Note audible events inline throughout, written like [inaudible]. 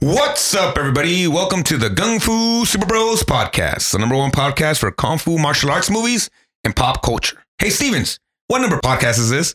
What's up, everybody? Welcome to the Gung Fu Super Bros podcast, the number one podcast for kung fu martial arts movies and pop culture. Hey, Stevens, what number podcast is this?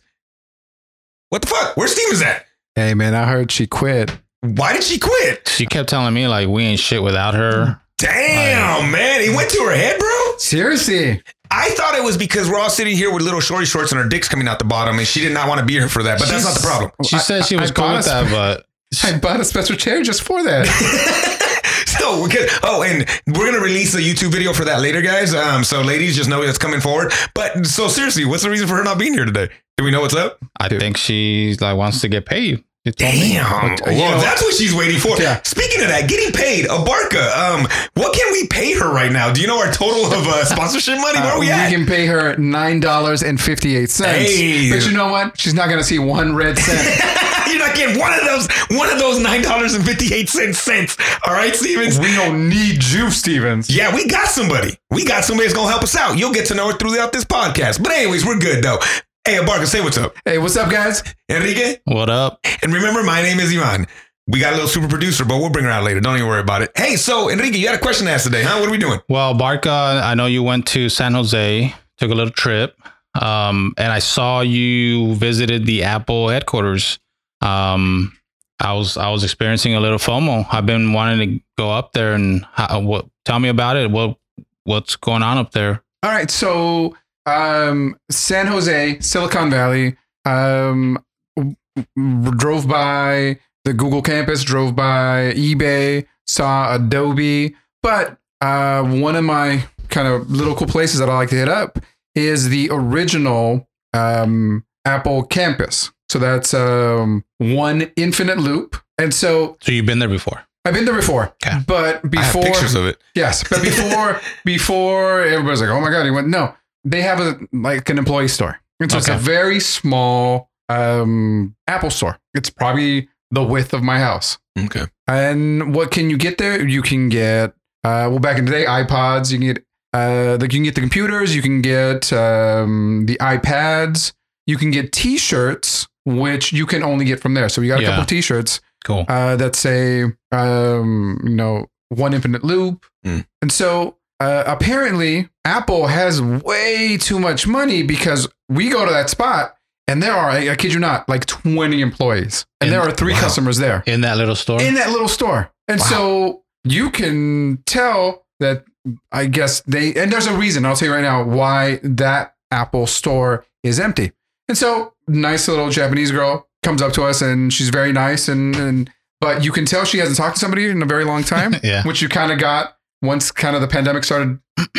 What the fuck? Where's Stevens at? Hey man, I heard she quit. Why did she quit? She kept telling me like we ain't shit without her. Damn, man, He went to her head, bro. Seriously. I thought it was because we're all sitting here with little shorty shorts and our dicks coming out the bottom, and she did not want to be here for that. But that's not the problem. She I- said she I- was I cool with that, but I bought a special chair just for that. [laughs] so we could, oh, and we're gonna release a YouTube video for that later, guys. Um, so ladies, just know that's coming forward. But so seriously, what's the reason for her not being here today? Do we know what's up? I think she like wants to get paid. Me. Damn. Uh, well, know- that's what she's waiting for. Yeah. Speaking of that, getting paid, Abarca. Um, what can we pay her right now? Do you know our total of uh, [laughs] sponsorship money? Where Uh, are we we at? can pay her nine dollars and fifty eight cents. Hey. But you know what? She's not gonna see one red cent. [laughs] You're not getting one of those one of those nine dollars and fifty eight cents cents. All right, Stevens. we don't need you, Stevens. Yeah, we got somebody. We got somebody that's gonna help us out. You'll get to know her throughout this podcast. But anyways, we're good though. Hey, Abarca, say what's up, Hey, what's up, guys? Enrique. What up? And remember, my name is Ivan. We got a little super producer, but we'll bring her out later. Don't even worry about it. Hey, so Enrique, you had a question to ask today, huh? What are we doing? Well, Barca, I know you went to San Jose, took a little trip, um, and I saw you visited the Apple headquarters. Um, I was I was experiencing a little FOMO. I've been wanting to go up there and how, what? Tell me about it. What what's going on up there? All right, so um, San Jose, Silicon Valley. Um, w- w- drove by the Google campus, drove by eBay, saw Adobe, but uh, one of my kind of little cool places that I like to hit up is the original um, Apple campus. So that's um, one infinite loop, and so So you've been there before? I've been there before, Okay. but before pictures of it. Yes, but before [laughs] before everybody's like, "Oh my god," he went. No, they have a like an employee store, and so it's a very small um, Apple store. It's probably the width of my house. Okay. And what can you get there? You can get uh, well back in the day iPods. You can get uh, the, you can get the computers. You can get um, the iPads. You can get T-shirts, which you can only get from there. So we got a Yeah. couple T-shirts Cool. uh, that say, um, you know, one infinite loop. Mm. And so uh, apparently Apple has way too much money because we go to that spot and there are, I, I kid you not, like 20 employees and, And- there are three wow. customers there In that little store. in that little store. And Wow. so you can tell that I guess they, and there's a reason, I'll tell you right now, why that Apple store is empty. And so, nice little Japanese girl comes up to us and she's very nice. And, and but you can tell she hasn't talked to somebody in a very long time, [laughs] yeah. which you kind of got once kind of the pandemic started [clears throat]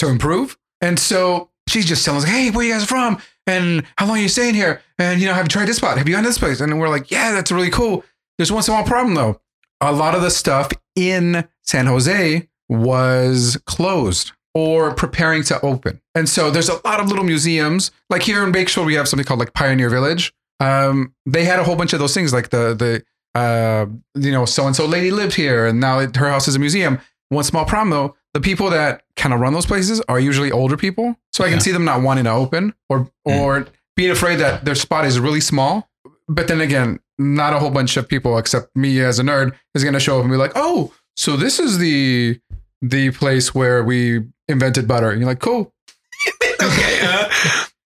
to improve. And so she's just telling us, hey, where you guys from? And how long are you staying here? And, you know, have you tried this spot? Have you gone to this place? And we're like, yeah, that's really cool. There's one small problem though. A lot of the stuff in San Jose was closed or preparing to open. And so there's a lot of little museums. Like here in Bakeshore, we have something called like Pioneer Village. Um, they had a whole bunch of those things like the, the, uh, you know, so and so lady lived here and now it, her house is a museum. One small problem though, the people that kind of run those places are usually older people. So I can Yeah. see them not wanting to open or, or being afraid that their spot is really small. But then again, not a whole bunch of people except me as a nerd is going to show up and be like, "Oh, so this is the the place where we invented butter." And you're like, "Cool." [laughs] okay. Uh,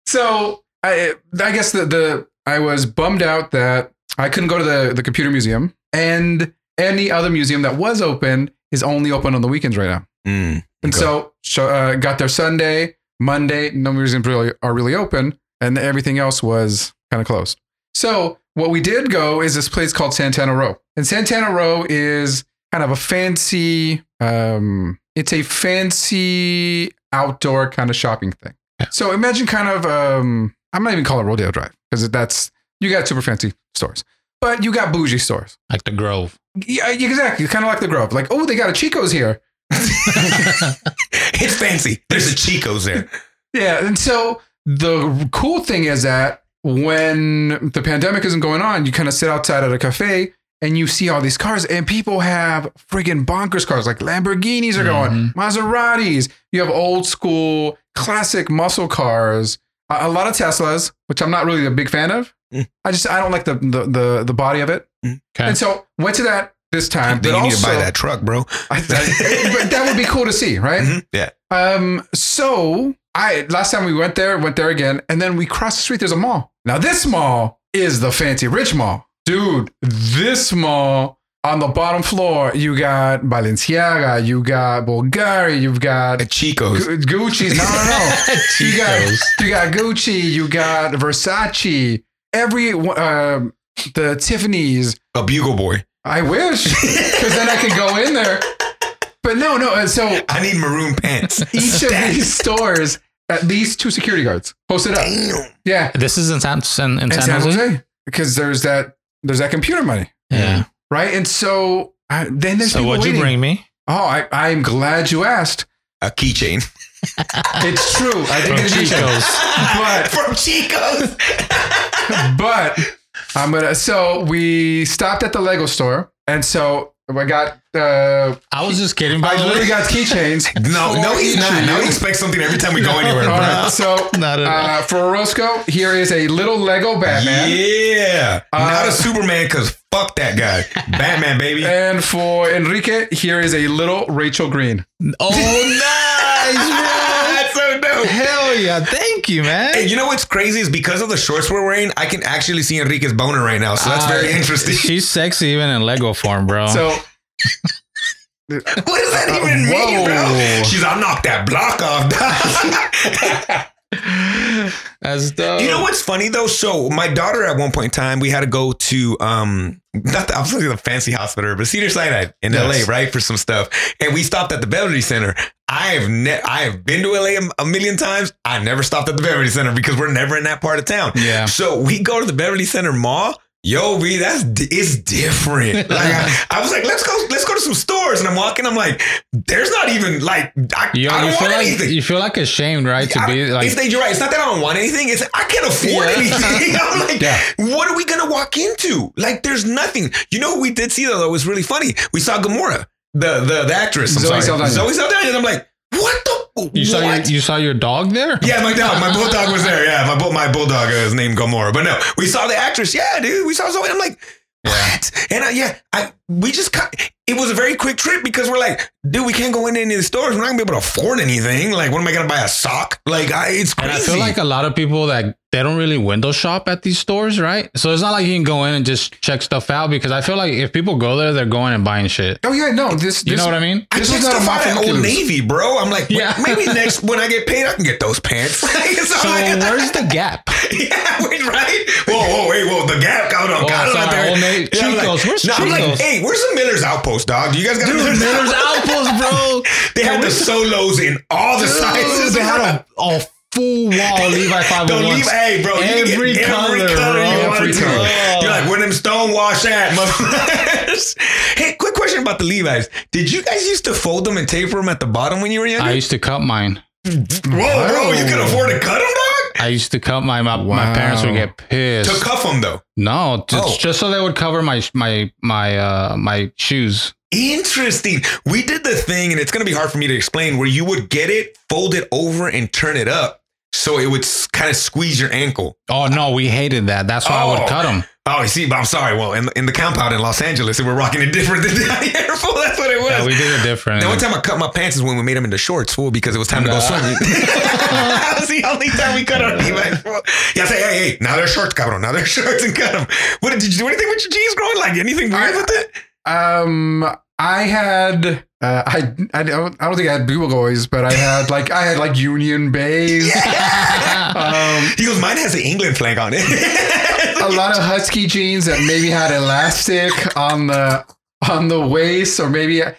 So I I guess the the I was bummed out that I couldn't go to the the computer museum and any other museum that was open is only open on the weekends right now. mm, And Okay. so, so uh, got there Sunday, Monday, no museums really are really open, and everything else was kind of closed. So what we did go is this place called Santana Row, and Santana Row is kind of a fancy. Um, it's a fancy outdoor kind of shopping thing. Yeah. So imagine kind of. Um, I'm not even call it Rodeo Drive because that's you got super fancy stores, but you got bougie stores. Like the Grove. Yeah, exactly. Kind of like the Grove. Like, oh, they got a Chico's here. [laughs] it's fancy. There's a Chico's there. Yeah, and so the cool thing is that when the pandemic isn't going on, you kind of sit outside at a cafe and you see all these cars, and people have friggin' bonkers cars like Lamborghinis are going, mm-hmm. Maseratis. You have old school, classic muscle cars, a lot of Teslas, which I'm not really a big fan of. Mm. I just I don't like the the the, the body of it. Okay. And so went to that this time. Then you need to buy that truck, bro. I, I- but that would be cool to see, right? Mhm. Yeah. Um, so I last time we went there, went there again, and then we crossed the street. There's a mall. Now this mall is the fancy rich mall, dude. This mall on the bottom floor, you got Balenciaga, you got Bulgari, you've got At Chico's. Gu- Gucci. No, no, no. [laughs] you got you got Gucci, you got Versace, every um the Tiffany's. A bugle boy. I wish, because then I could go in there. But no, no. So I need maroon pants. [laughs] each of these stores, at least two security guards posted up. Damn. Yeah, This is in San, in, in in San, Jose. because there's that there's that computer money, Yeah. right? And so uh, then there's So people what'd you bring me? Oh, I I'm glad you asked. A keychain. It's true. I did From get a keychain. Chico's. But- [laughs] From Chico's. [laughs] [laughs] but I'm gonna. So we stopped at the Lego store, and so I got. Uh, I was just kidding. By I literally got keychains. [laughs] No, no, he's not. Now he expects something every time we go [laughs] anywhere, All bro. right, so Not at all. uh, for Roscoe, here is a little Lego Batman, Yeah. Uh, Not a Superman, because fuck that guy. Batman, baby. and for Enrique, here is a little Rachel Green. oh, nice, [laughs] Hell yeah. Thank you, man. Hey, you know what's crazy is because of the shorts we're wearing, I can actually see Enrique's boner right now. So that's very Uh, interesting. [laughs] She's sexy even in Lego form, bro. So [laughs] What does that even Whoa. mean, bro? She's, I'll knock that block off. That's dope. you know what's funny though? So my daughter at one point in time, we had to go to um not the, thinking the fancy hospital, but Cedar Sinai in Yes. LA, right, for some stuff. And we stopped at the Beverly Center. I have ne- I have been to LA a, a million times. I never stopped at the Beverly Center because we're never in that part of town. Yeah. So we go to the Beverly Center Mall. Yo, B, that's it's different. [laughs] Like I, I was like, let's go, let's go to some stores, and I'm walking. I'm like, there's not even like I, You, I don't want like anything. you feel like ashamed, right? To I- be like, it's, you're right. It's not that I don't want anything. It's I can't afford Yeah. anything. [laughs] I'm [laughs] like, Yeah. what are we gonna walk into? Like, there's nothing. You know we did see though? That was really funny. We saw Gamora, the the, the actress. I'm Zoe sorry, Saldana. Zoe Saldana. And I'm like, what the? you saw your, you saw your dog there. Yeah, my dog, my bulldog was there. Yeah, my bull, my bulldog uh, is named Gamora. But no, we saw the actress. Yeah, dude, we saw Zoe. I'm like, what? And I, yeah, I we just cut. It was a very quick trip because we're like, dude, we can't go into any of the stores. We're not gonna be able to afford anything. Like, what am I gonna buy a sock? Like, I, it's crazy. And. I feel like a lot of people that they don't really window shop at these stores, right? So it's not like you can go in and just check stuff out because I feel like if people go there, they're going and buying shit. oh yeah, no, this, You know what I mean? I This was not a stuff out at Old Navy, bro. I'm like, Yeah. maybe [laughs] next when I get paid, I can get those pants. [laughs] so So like, where's the gap? [laughs] yeah, wait, right? Whoa, whoa, wait, whoa, the gap got on. Got on sorry, there. Old Navy- Yeah, I'm Chico's, where's no, I'm like, hey, where's the Miller's Outpost, dog? You guys got a Dude, [laughs] Miller's Miller's Outpost, bro. They had the solos in all the sizes. They had a, a full wall Levi [laughs] five oh Don't leave, hey, bro. You can Every get every color, color you want every to. Color. You're like, where them stonewash at, motherfuckers? [laughs] hey, quick question about the Levi's. Did you guys used to fold them and taper them at the bottom when you were younger? I used to cut mine. Whoa, bro, you can afford to cut them, dog? I used to cut my my, my parents would get pissed. To cuff them, though. no, just, Oh. just so they would cover my my my uh my shoes. Interesting. We did the thing, and it's going to be hard for me to explain, where you would get it, fold it over, and turn it up. So it would kind of squeeze your ankle. Oh no, we hated that. That's why I Oh. would cut them. Oh, you see, but I'm sorry. Well, in, in the compound in Los Angeles, we were rocking it different than [laughs] here, fool. That's what it was. Yeah, we did it different. the only time I cut my pants is when we made them into shorts, fool, because it was time to go swimming. [laughs] [laughs] that was the only time we cut our fool. Yeah, I say, hey, hey, now they're shorts, cabrón. Now they're shorts and cut them. What did you do anything with your jeans growing? Like anything weird I- with it? Um, I had, uh, I, I don't, I don't think I had Boys, but I had like, I had like Union Bays, [laughs] um, He goes, mine has an England flag on it. [laughs] a lot of husky jeans that maybe had elastic on the on the waist, or maybe uh,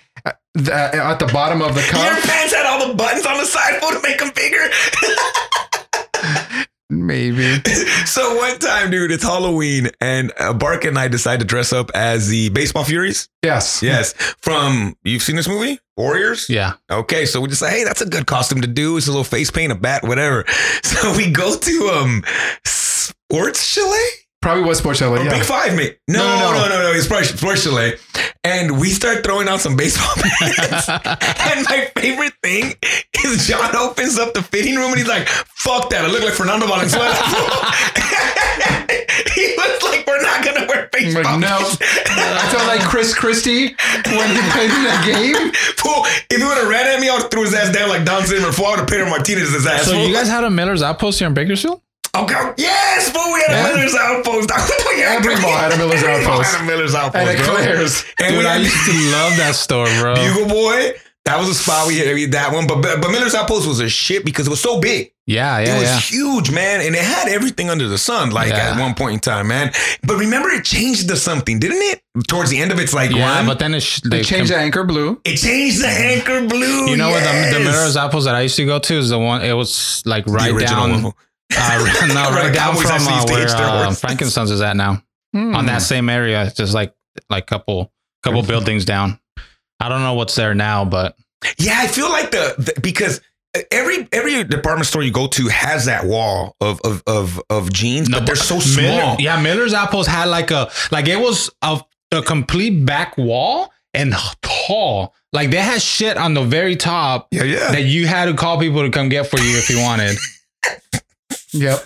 the, at the bottom of the Your pants had all the buttons on the side, for to make them bigger. [laughs] Maybe. [laughs] so one time, dude, it's Halloween, and uh, Bark and I decide to dress up as the Baseball Furies. Yes. Yes, from you've seen this movie, Warriors. yeah. Okay, so we just say, hey, that's a good costume to do. It's a little face paint, a bat, whatever. [laughs] So we go to um Sports Chalet Probably was Sports Chalet. or oh, Yeah. Big Five, mate. No, No, no, no, no, no. no, no. It's probably Sports Chalet, and we start throwing out some baseball [laughs] bats. and my favorite thing is John opens up the fitting room and he's like, "Fuck that! I look like Fernando Valenzuela." [laughs] he looks like Fernando not gonna wear face I'm like, no. I felt like Chris Christie when he played in that game. Fool, if he would have ran at me, I would have threw his ass down like Don Zimmer. Fool, I would have Pedro Martinez his ass. So fool. you guys had a Miller's Outpost here in Bakersfield? Okay. Yes, fool, we had Yeah. a Miller's Outpost. [laughs] Every mall had a Miller's Every Outpost. had a Miller's Outpost. And it bro. And Dude, we I used to love that store, bro. Bugle Boy. That was a spot we had that one. But but Miller's Outpost was a shit because it was so big. Yeah, yeah, It was yeah. huge, man, and it had everything under the sun. Like Yeah. at one point in time, man. But remember, it changed to something, didn't it? Towards the end of its like Yeah, run, but then it sh- They changed the anchor blue. it changed the anchor blue. You know what the, the Miller's Outpost that I used to go to is the one. It was like The right original down, one. Uh, [laughs] no, [laughs] Right, right down from uh, where uh. [laughs] Frankenstein's is at now. Hmm. On that same area, just like like couple couple buildings down. I don't know what's there now, but Yeah, I feel like the, the because every every department store you go to has that wall of of of, of jeans, but they're so small. Miller, yeah, Miller's Outpost had like a like it was a, a complete back wall and tall. Like they had shit on the very top yeah, yeah. that you had to call people to come get for you if you wanted. [laughs] Yep.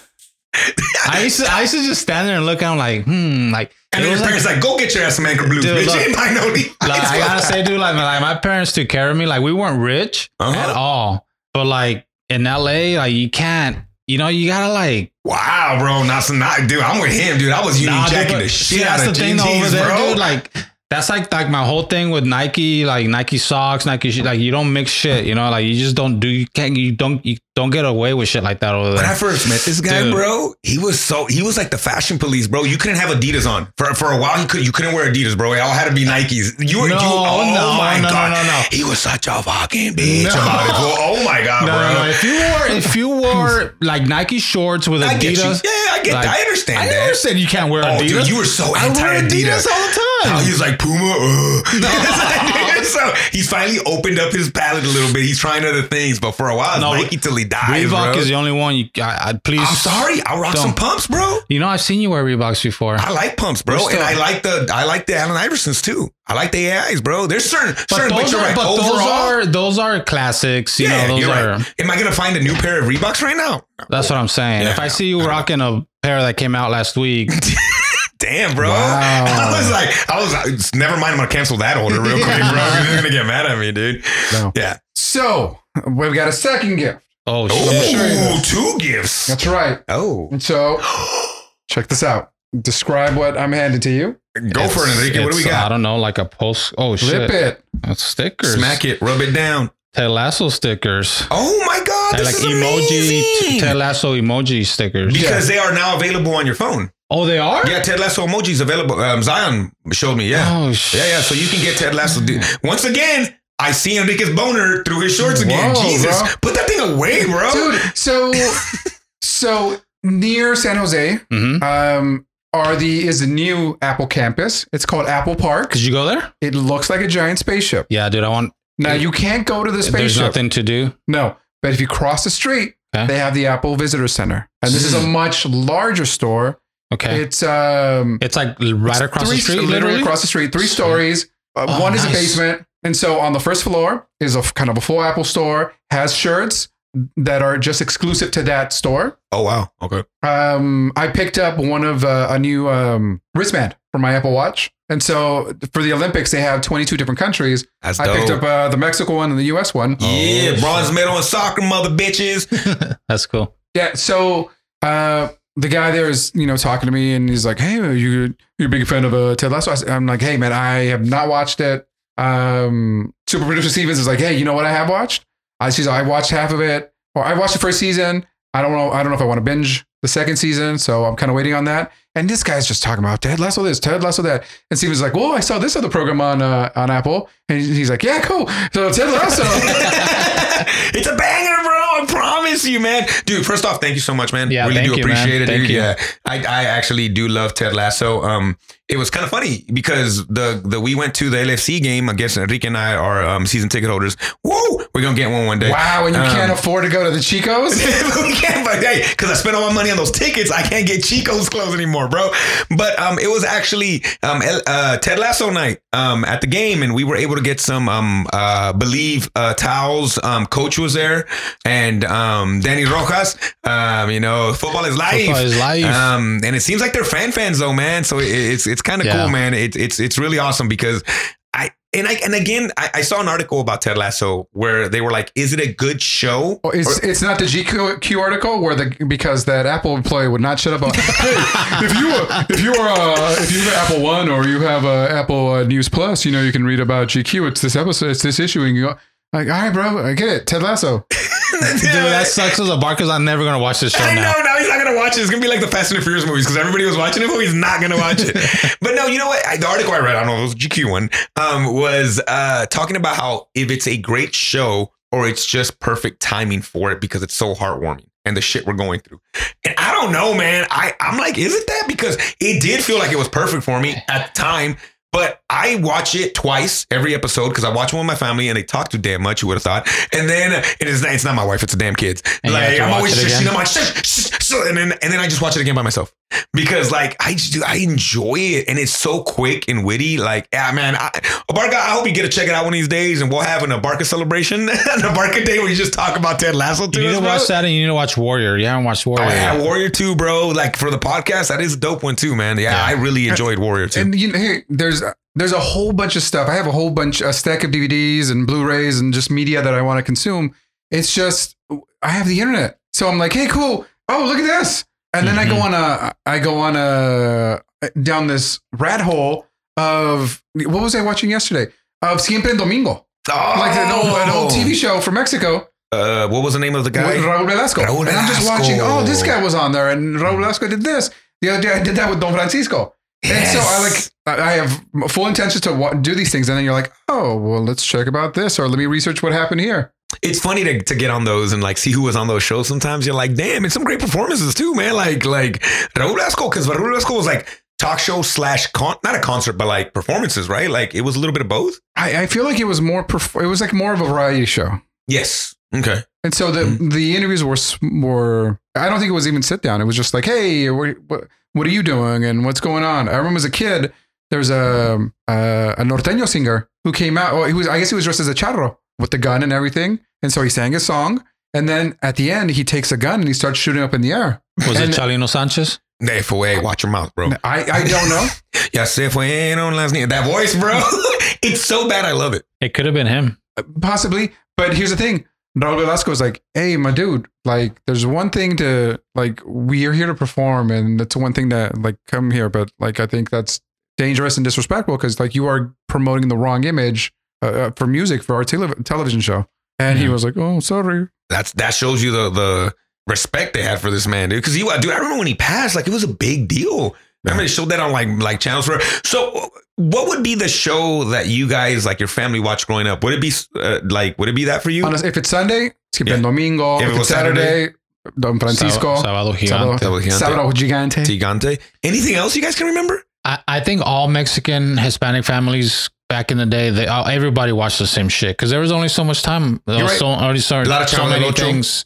I used to I used to just stand there and look at them like, hmm, like and it then was your like, parents like, go get your ass some anchor blues, Dude, bitch. look. You ain't buying no Levi's, like I gotta say, dude, like, like my parents took care of me. Like we weren't rich Uh-huh. at all, but like in LA, like you can't, you know, you gotta like. Wow, bro, not some not, dude. I'm with him, dude. I was union Nah, dude, jacking but the see, shit out that's of the thing jeans, over there, bro. dude. Like that's like like my whole thing with Nike, like Nike socks, Nike shit. Like you don't mix shit, you know, like you just don't do. You can't. You don't. You don't get away with shit like that over when. I first met this guy, Dude. bro, he was so he was like the fashion police, bro. You couldn't have Adidas on for for a while. You could you couldn't wear Adidas, bro. It all had to be Nikes. You were No, you, oh no, my no, no, god, no, no. he was such a fucking bitch No. about it. Bro. Oh my god, no, bro. no, no. If you wore if you wore like Nike shorts with I get you. Adidas, Yeah, I get. like, I understand I that. never you can't wear Oh, Adidas. dude, you were so I anti wear Adidas. Adidas all the time. Oh, he was like Puma. Uh. [laughs] [laughs] so he's finally opened up his palate a little bit. He's trying other things, but for a while, it's No, Nike till he dies, Reebok bro. is the only one you. I, I please. I'm sorry, I'll rock Don't. some pumps, bro. You know, I've seen you wear Reeboks before. I like pumps, bro, We're and I like the I like the Allen Iversons too. I like the AIs, bro. There's certain But certain, but those you're right. but those are those are classics. You yeah, know, those you're are. right. Am I gonna find a new pair of Reeboks right now? That's what I'm saying. Yeah, if I see you I rocking a pair that came out last week, [laughs] Damn, bro. Wow. [laughs] I was like, I was like, never mind. I'm gonna cancel that order real quick, bro. [laughs] You're gonna get mad at me, dude. No. Yeah. So we've got a second gift. oh Oh, shit! two gifts. That's right. Oh, And so [gasps] check this out. Describe what I'm handing to you. go for it, Enrique. What do we got? I don't know, like a post. Oh Flip shit! it. That's stickers. Smack it, rub it down. Ted Lasso stickers. Oh my god, They're this like is emoji. amazing. Ted Lasso emoji stickers. because they are now available on your phone. Oh, they are. Yeah, Ted Lasso emojis available. Um, Zion showed me. Yeah, Oh shit! yeah, yeah. So you can get Ted Lasso. Once again, I see Enrique's boner through his shorts again. Whoa, Jesus, bro. put that thing away, bro. Dude, so [laughs] so near San Jose, Mm-hmm. um, are the is the new Apple campus. It's called Apple Park. Could you go there? It looks like a giant spaceship. Yeah, dude. I want. Now you can't go to the spaceship. There's nothing to do. No, but if you cross the street, Okay. they have the Apple Visitor Center, and this is a much larger store. Okay. It's um It's like right across three, the street, literally literally. across the street, three Sweet. stories. Uh, Oh, one is a basement, and so on the first floor is a kind of a full Apple store. Has shirts that are just exclusive to that store. Oh wow. Okay. Um, I picked up one of uh, a new um, wristband for my Apple Watch, and so for the Olympics they have 22 different countries. That's I dope. picked up uh, the Mexico one and the U.S. one. yeah, Oh, bronze medal in soccer, mother bitches. [laughs] That's cool. Yeah. So uh, the guy there is, you know, talking to me, and he's like, "Hey, you you're a big fan of uh, Ted Lasso?" I'm like, "Hey, man, I have not watched it." Um, Super producer Stevens is like, "Hey, you know what I have watched?" I she's like, I watched half of it, or I watched the first season. I don't know. I don't know if I want to binge the second season, so I'm kind of waiting on that. And this guy's just talking about Ted Lasso this, Ted Lasso that, and Steven's is like, "Well, I saw this other program on uh, on Apple," and he's like, "Yeah, cool." So Ted Lasso. [laughs] [laughs] it's a banger, bro. I promise you, man. Dude, first off, thank you so much, man. Yeah, really do you, man. appreciate it. Thank dude. you. Yeah, I, I actually do love Ted Lasso. Um, it was kind of funny because the the we went to the LAFC game. I guess Enrique and I are um, season ticket holders. Woo! We're gonna get one one day. Wow, and you Um, can't afford to go to the Chicos? [laughs] we can't, but hey, because I spent all my money on those tickets, I can't get Chico's clothes anymore, bro. But um, it was actually um, El- uh, Ted Lasso night um, at the game, and we were able to get some um, uh, believe uh, towels. Um, Coach was there, and um, Dani Rojas. Um, you know, football is life. Football is life. Um, and it seems like they're fan fans though, man. So it, it's it's kind of Yeah. cool, man. It, it's it's really awesome because I and I and again I, I saw an article about Ted Lasso where they were like, "Is it a good show?" Well, it's it's not the GQ article where the because that Apple employee would not shut up. On, hey, [laughs] if you if you are uh, if you have Apple One or you have uh, Apple uh, News Plus, you know you can read about GQ. It's this episode. It's this issue, and you go like, all right, bro, I get it. Ted Lasso. [laughs] Dude, that sucks as a bar because I'm never gonna watch this show I now. know now he's not gonna watch it. It's gonna be like the Fast and the Furious movies because everybody was watching it, but he's not gonna watch it. [laughs] but no, you know what? I, the article I read, I don't know, it was GQ one, um, was uh, talking about how if it's a great show or it's just perfect timing for it because it's so heartwarming and the shit we're going through. And I don't know, man. I I'm like, is it that? Because it did feel like it was perfect for me at the time. But I watch it twice every episode because I watch one with my family and they talk too damn much. You would have thought. And then it is it's not my wife; it's the damn kids. And like I'm always shushing them, like shush, shush, shush, and then and then I just watch it again by myself because like I just do I enjoy it and it's so quick and witty. Like yeah, man, I, Abarca, I hope you get to check it out one of these days and we'll have an Abarca celebration, [laughs] an Abarca day where you just talk about Ted Lasso to You need us, to bro. watch that, and you need to watch Warrior. You haven't watched Warrior. Oh, yeah, yet. Warrior 2, bro. Like for the podcast, that is a dope one too, man. Yeah, Yeah. I really enjoyed Warrior 2. And you know, hey, there's there's a whole bunch of stuff. I have a whole bunch, a stack of DVDs and Blu-rays and just media that I want to consume. It's just I have the internet, so I'm like, hey, cool. Oh, look at this. And then I go on a, I go on a down this rat hole of what was I watching yesterday? Of Siempre en Domingo, oh, like an old, an old TV show from Mexico. Uh, what was the name of the guy? Raul Velasco. Raul and I'm just watching, oh, this guy was on there, and Raul Velasco did this. The other day I did that with Don Francisco. And so I like I have full intention to do these things, and then you're like, oh, well, let's check about this, or let me research what happened here. It's funny to, to get on those and like see who was on those shows. Sometimes you're like, damn, it's some great performances too, man. Like like Raul Velasco, because Raul Velasco was like talk show slash con not a concert, but like performances, right? Like it was a little bit of both. I, I feel like it was more, perf- it was like more of a variety show, Yes. Okay. and so the Mm-hmm. the interviews were were. I don't think it was even sit down. It was just like, hey, what what, what are you doing, and what's going on? I remember as a kid, there's a a, a norteño singer who came out. Well, he was I guess he was dressed as a charro with the gun and everything, and so he sang a song. And then at the end, he takes a gun and he starts shooting up in the air. Was And- it Chalino Sanchez? Hey, for way, watch your mouth, bro. I, I don't know. Ya se fueron las niñas. That voice, bro. [laughs] it's so bad. I love it. It could have been him. Possibly. But here's the thing. Raul Velasco is like, hey, my dude, like, there's one thing to, like, we are here to perform, and that's one thing that, like, come here. But, like, I think that's dangerous and disrespectful because, like, you are promoting the wrong image uh, uh, for music for our tele- television show. And he was like, oh, sorry. That's that shows you the the respect they had for this man, dude. Because he, dude, I remember when he passed, like it was a big deal. Remember they showed that on like like channels for. So, what would be the show that you guys like your family watched growing up? Would it be uh, like would it be that for you? Honest, if it's Sunday, skip Yeah. domingo. If If, it it's was Saturday, Don Francisco. Sábado Sábado, Gigante. Sábado Gigante. Sábado Gigante. Gigante. Anything else you guys can remember? I, I think all Mexican Hispanic families back in the day, they all, everybody watched the same shit because there was only so much time. There You're was right. so, already so, A lot of so many del Ocho. things.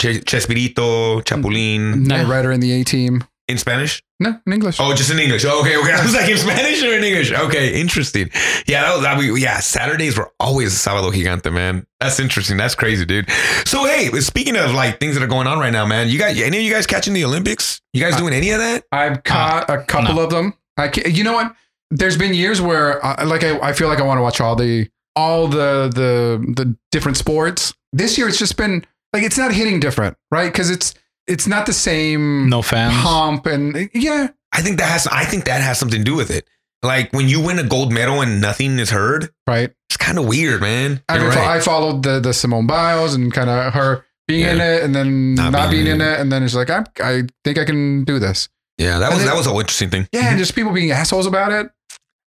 Ch- Chespirito, Chapulín Knight Yeah. Rider in the A team. in Spanish. No, in English. Oh, just in English. Oh, okay, okay. [laughs] I was like in Spanish or in English. Okay, interesting. Yeah, that was that. We, yeah, Saturdays were always Sábado Gigante, man. That's interesting. That's crazy, dude. So hey, speaking of like things that are going on right now, man, you guys, any of you guys catching the Olympics? You guys doing any of that? I've caught uh, a couple of them. I ca you know what? There's been years where I, like I, I feel like I want to watch all the all the the the different sports. This year it's just been like it's not hitting different, right? Because it's it's not the same No fans. pomp and yeah. I think that has. I think that has something to do with it. Like when you win a gold medal and nothing is heard, Right. it's kind of weird, man. I, mean, right. I followed the the Simone Biles and kind of her being in it and then Not not, being being, in in it, and then it's like I I think I can do this. Yeah, that and was then- that was an interesting thing. Yeah, and just people being assholes about it.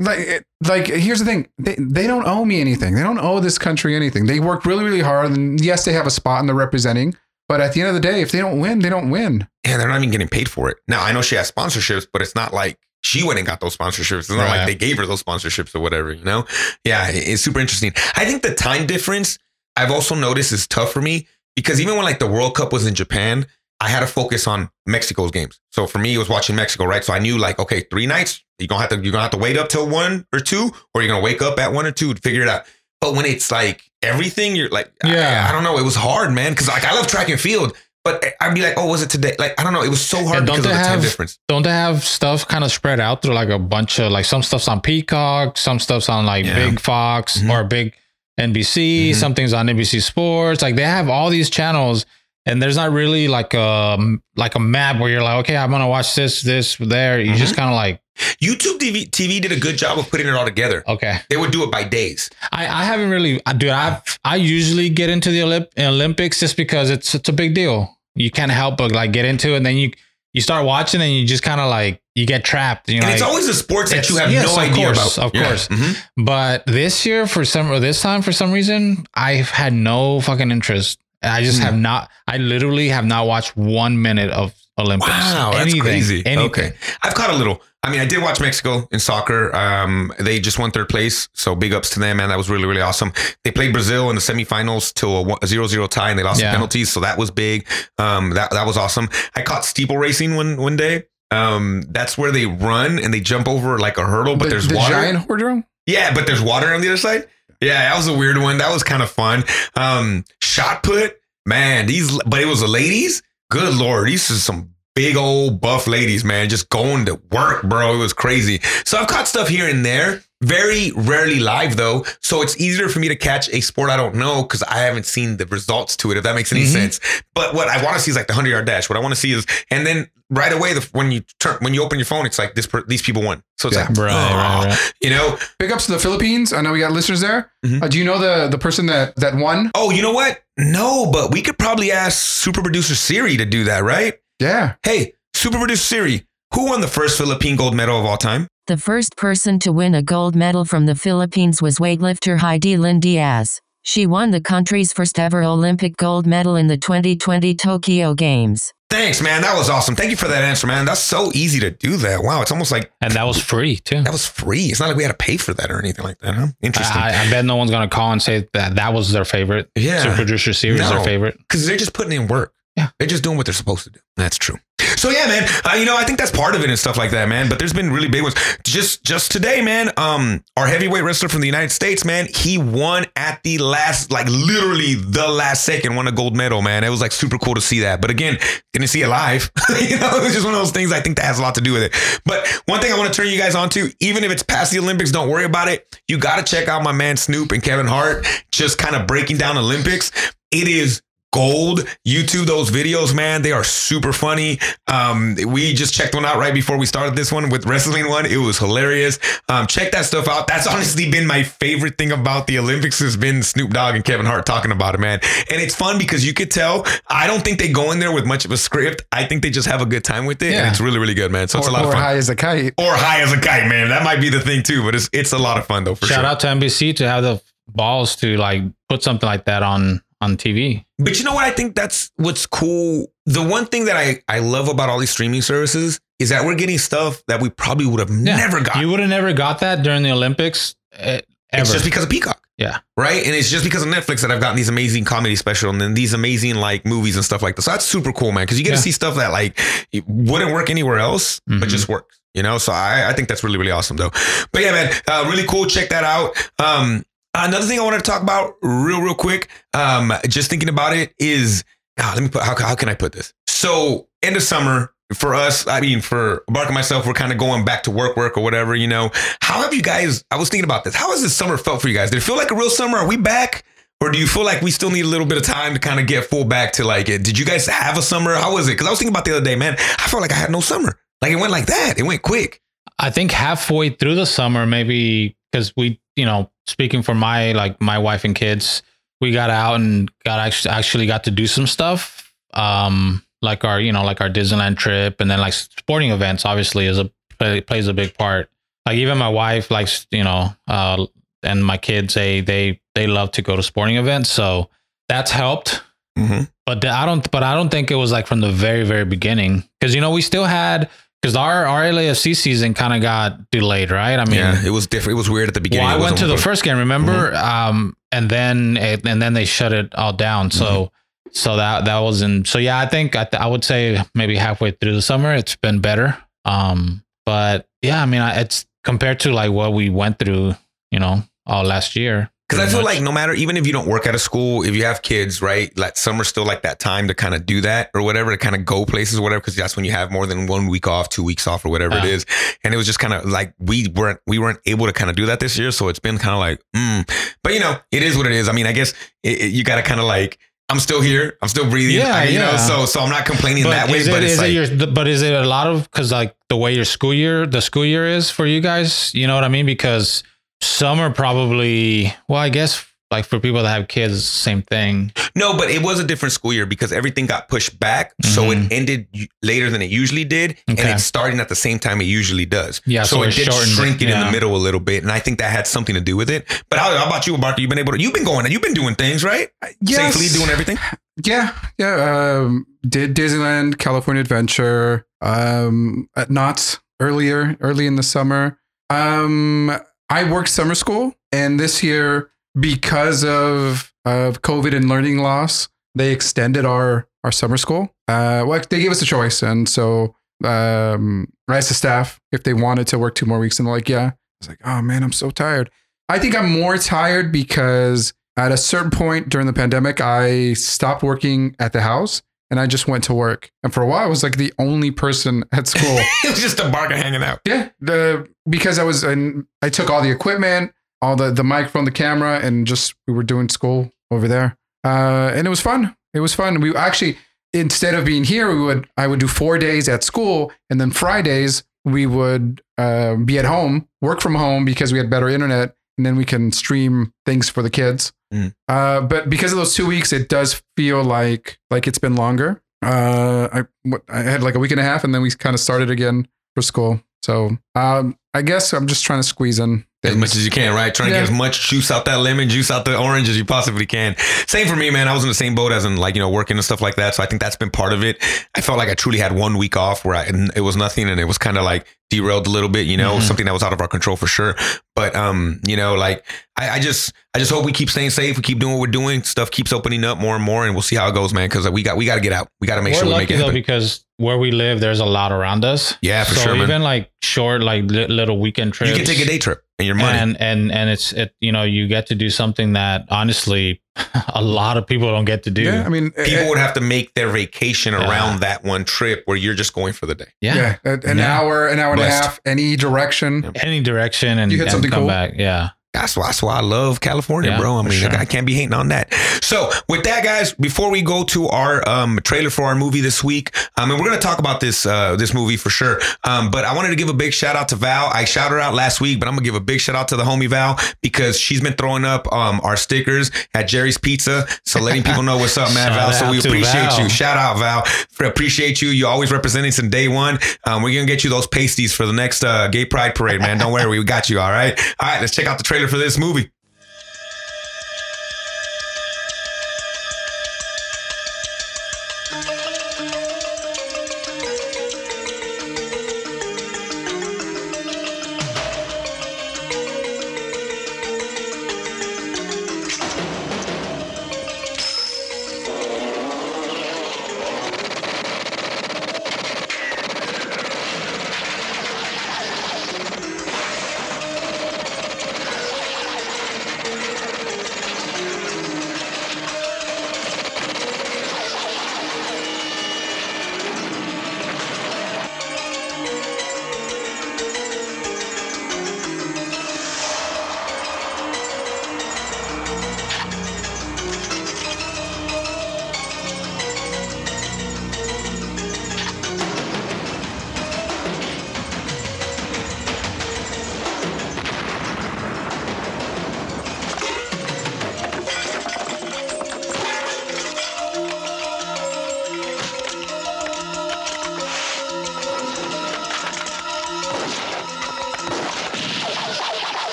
Like, like here's the thing: they, they don't owe me anything. They don't owe this country anything. They work really, really hard, and yes, they have a spot and they're representing. But at the end of the day, if they don't win, they don't win. Yeah, they're not even getting paid for it. Now I know she has sponsorships, but it's not like she went and got those sponsorships. It's not Right. like they gave her those sponsorships or whatever, you know? Yeah, it's super interesting. I think the time difference I've also noticed is tough for me because even when like the World Cup was in Japan, I had to focus on Mexico's games. So for me, it was watching Mexico, right? So I knew like, okay, three nights, you're gonna have to you're gonna have to wait up till one or two, or you're gonna wake up at one or two to figure it out. But when it's like everything, you're like, Yeah. I, I don't know, it was hard, man. Cause like I love track and field, but I'd be like, oh, was it today? Like, I don't know, it was so hard don't because of they the time have- difference. Don't they have stuff kind of spread out through like a bunch of like some stuff's on Peacock, some stuff's on like Yeah. Big Fox Mhm. or Big NBC, Mhm. some things on NBC Sports. Like they have all these channels, and there's not really like a like a map where you're like, okay, I'm gonna watch this, this, there. You just kind of like, YouTube TV, TV did a good job of putting it all together. okay. They would do it by days. I, I haven't really, I dude. I I usually get into the Olymp- Olympics just because it's it's a big deal. You can't help but like get into it, and then you you start watching, and you just kind of like you get trapped. You know, And it's like- always the sports that you have yes, no idea course, about. of Yeah. course. Mhm. But this year, for some or this time, for some reason, I've had no fucking interest. I just Hmm. have not. I literally have not watched one minute of Olympics. Wow, that's anything, crazy. Anything. Okay. I've caught a little. I mean, I did watch Mexico in soccer. Um, they just won third place, so big ups to them, man. That was really, really awesome. They played Brazil in the semifinals to a 0-0 tie, and they lost Yeah. the penalties, so that was big. Um, that that was awesome. I caught steeple racing one one day. Um, that's where they run and they jump over like a hurdle, but the, there's the water. giant horde Yeah, but there's water on the other side. Yeah, that was a weird one. That was kind of fun. Um, shot put, man, these, but it was the ladies. Good lord, these are some big old buff ladies, man, just going to work, bro. It was crazy. So I've caught stuff here and there. Very rarely live though, so it's easier for me to catch a sport I don't know because I haven't seen the results to it. If that makes any Mhm. sense. But what I want to see is like the hundred yard dash. What I want to see is, and then right away, the, when you turn, when you open your phone, it's like this. These people won. So it's Yeah. like, Right, "Aw." right, right. you know, Big ups to the Philippines. I know we got listeners there. Mhm. Uh, do you know the the person that that won? Oh, you know what? No, but we could probably ask super producer Siri to do that, right? Yeah. Hey, super producer Siri, who won the first Philippine gold medal of all time? The first person to win a gold medal from the Philippines was weightlifter Hidilyn Diaz. She won the country's first ever Olympic gold medal in the 2020 Tokyo Games. Thanks, man. That was awesome. Thank you for that answer, man. That's so easy to do that. Wow, it's almost like And that was free too. that was free. It's not like we had to pay for that or anything like that, huh? Interesting. I, I bet no one's gonna call and say that that was their favorite. Yeah. Super producer Siri's No. their favorite. because they're just putting in work. Yeah. They're just doing what they're supposed to do. That's true. So yeah, man. Uh, you know, I think that's part of it and stuff like that, man. But there's been really big ones. Just just today, man. Um, our heavyweight wrestler from the United States, man, he won at the last, like literally the last second, won a gold medal, man. It was like super cool to see that. But again, didn't see it live. [laughs] you know, it's just one of those things. I think that has a lot to do with it. But one thing I want to turn you guys on to, even if it's past the Olympics, don't worry about it. You got to check out my man Snoop and Kevin Hart, just kind of breaking down Olympics. It is gold. YouTube those videos, man. They are super funny. Um, we just checked one out right before we started this one with wrestling one. It was hilarious. Um, check that stuff out. That's honestly been my favorite thing about the Olympics has been Snoop Dogg and Kevin Hart talking about it, man. And it's fun because you could tell. I don't think they go in there with much of a script. I think they just have a good time with it, and it's really, really good, man. So it's a lot or of fun. high as a kite. or high as a kite, man. That might be the thing too, but it's it's a lot of fun though for Shout sure. out to NBC to have the balls to like put something like that on on TV. But you know what? I think that's what's cool. The one thing that I, I love about all these streaming services is that we're getting stuff that we probably would have Yeah. never got. You would have never got that during the Olympics ever. it's just because of Peacock. Yeah. Right. And it's just because of Netflix that I've gotten these amazing comedy special and then these amazing like movies and stuff like that. So that's super cool, man. Cause you get Yeah. to see stuff that like it wouldn't work anywhere else, but Mhm. just works. You know, so I, I think that's really, really awesome though. But yeah, man, uh, really cool. Check that out. Um, another thing I wanted to talk about real, real quick. Um, just thinking about it is, ah, let me put, how, how can I put this? So end of summer for us, I mean, for Mark and myself, we're kind of going back to work, work or whatever, you know, how have you guys, I was thinking about this. How has this summer felt for you guys? Did it feel like a real summer? Are we back? Or do you feel like we still need a little bit of time to kind of get full back to like it? Did you guys have a summer? How was it? Because I was thinking about the other day, man. I felt like I had no summer. Like it went like that. It went quick. I think halfway through the summer, maybe because we, you know, speaking for my like my wife and kids, we got out and got actually actually got to do some stuff. Um, like our, you know, like our Disneyland trip, and then like sporting events. Obviously, is a play, plays a big part. Like even my wife likes, you know, uh, and my kids, they they they love to go to sporting events, so that's helped. Mm-hmm. But the- I don't. But I don't think it was like from the very very beginning because you know we still had because our our LAFC season kind of got delayed, right? I mean, yeah, it was different. It was weird at the beginning. well, I went to the first game, remember? Um, and then and then they shut it all down. So so that that wasn't. So yeah, I think I, th- I would say maybe halfway through the summer, it's been better. Um, but yeah, I mean, I, it's compared to like what we went through, you know, all last year. Because I feel much. like no matter, even if you don't work at a school, if you have kids, right, like summer's still like that time to kind of do that or whatever, to kind of go places or whatever, because that's when you have more than one week off, two weeks off or whatever it Yeah. is. And it was just kind of like we weren't we weren't able to kind of do that this year, so it's been kind of like, mm. but you know, it is what it is. I mean, I guess it, it- you got to kind of like. I'm still here. I'm still breathing. Yeah, I- you know. So, so I'm not complaining that way. is but it's is like, it your, but is it a lot of because like the way your school year, the school year is for you guys? You know what I mean? Because some are probably well, I guess like for people that have kids, same thing. No, but it was a different school year because everything got pushed back. So it Mhm. ended later than it usually did. And it's starting at the same time it usually does. Yeah, So, so it it did shortened it, shrink it in the middle a little bit. And I think that had something to do with it. But how, how about you, Barca? You've been able to, you've been going, and you've been doing things, right? Yes. Safely doing everything. Yeah, yeah. Um, did Disneyland, California Adventure, um, at Knott's earlier, early in the summer. Um, I worked summer school, and this year, because of of COVID and learning loss, they extended our our summer school. Uh, well, they gave us a choice, and so um, I asked the staff if they wanted to work two more weeks, and they're like, "Yeah." I was like, "Oh man, I'm so tired." I think I'm more tired because at a certain point during the pandemic, I stopped working at the house and I just went to work. And for a while, I was like the only person at school. [laughs] it was just Abarca hanging out. yeah, the because I was and I took all the equipment, all the the microphone, the camera, and just we were doing school over there. Uh, and it was fun. It was fun. We actually instead of being here, we would I would do four days at school, and then Fridays we would uh, be at home, work from home because we had better internet, and then we can stream things for the kids. Mm. Uh, but because of those two weeks, it does feel like like it's been longer. Uh, I what, I had like a week and a half, and then we kind of started again for school. So um, I guess I'm just trying to squeeze in As much as you can, right? Trying to get as much juice out that lemon, juice out the orange as you possibly can. Same for me, man. I was in the same boat as in like, you know, working and stuff like that. So I think that's been part of it. I felt like I truly had one week off where I, and it was nothing and it was kind of like derailed a little bit, you know, Mhm. something that was out of our control for sure. But, um, you know, like I, I just, I just hope we keep staying safe. We keep doing what we're doing. Stuff keeps opening up more and more and we'll see how it goes, man. Cause we got, we got to get out. We got to make We're sure we make it happen. because where we live, there's a lot around us. Yeah, for so sure, man. even like short, like li- little weekend trips. You can take a day trip and your money. and and and it's it you know you get to do something that honestly [laughs] a lot of people don't get to do Yeah, I mean, People eh, would have to make their vacation Yeah. around that one trip where you're just going for the day. yeah, yeah, an Yeah. hour, an hour and a half, any direction. Yeah. any direction and, You hit and something come cool? back yeah That's why, that's why I love California, Yeah, bro. I mean, sure. I, I can't be hating on that. So, with that, guys, before we go to our um, trailer for our movie this week, um, and we're gonna talk about this uh, this movie for sure. Um, but I wanted to give a big shout out to Val. I shouted her out last week, but I'm gonna give a big shout out to the homie Val because she's been throwing up um, our stickers at Jerry's Pizza. So letting people know what's up, man, [laughs] Val. So we appreciate Val. you. Shout out, Val. For appreciate you. You always representing since day one. Um, we're gonna get you those pasties for the next uh, Gay Pride Parade, man. Don't worry, we got you. All right. All right. Let's check out the trailer for this movie.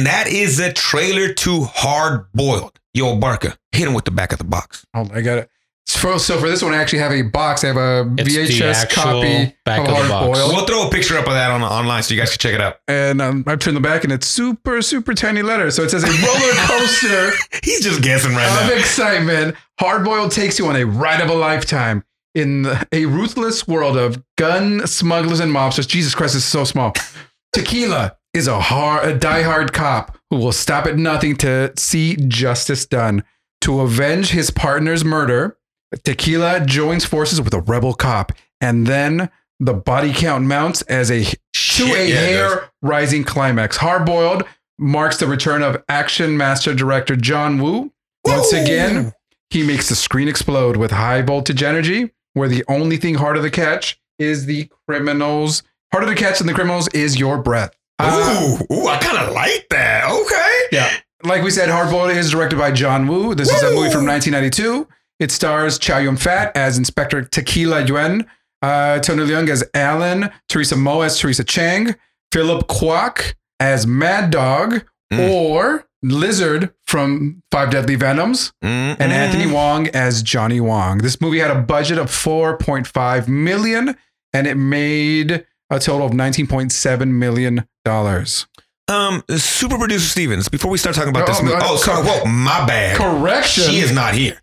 And that is the trailer to Hard Boiled. Yo, Barca, hit him with the back of the box. Oh, I got it. So, so for this one, I actually have a box. I have a It's VHS copy back of of the Hard box. Boiled. We'll throw a picture up of that on online so you guys can check it out. And um, I've turned the back and it's super, super tiny letters. So it says a roller [laughs] coaster He's just guessing right of now. Of excitement. Hardboiled takes you on a ride of a lifetime in the- a ruthless world of gun smugglers and mobsters. Jesus Christ, this is so small. Tequila is a hard, a diehard cop who will stop at nothing to see justice done. To avenge his partner's murder, Tequila joins forces with a rebel cop, and then the body count mounts as a to a yeah, hair rising climax. Hardboiled marks the return of action master director John Woo. Once Woo! again, he makes the screen explode with high voltage energy, where the only thing harder to catch is the criminals. Harder to catch than the criminals is your breath. Uh, Ooh, ooh, I kind of like that. Okay. yeah. Like we said, Hardboiled is directed by John Woo. This is a movie from 1992. It stars Chow Yun Fat as Inspector Tequila Yuen, uh, Tony Leung as Alan, Teresa Mo as Teresa Chang, Philip Kwok as Mad Dog, Mm. or Lizard from Five Deadly Venoms, Mm-mm. and Anthony Wong as Johnny Wong. This movie had a budget of 4.5 million, and it made a total of 19.7 million dollars. Um, super producer Stevens. Before we start talking about this Oh, movie, oh, sorry, cor- whoa, my bad. Correction. She is not here.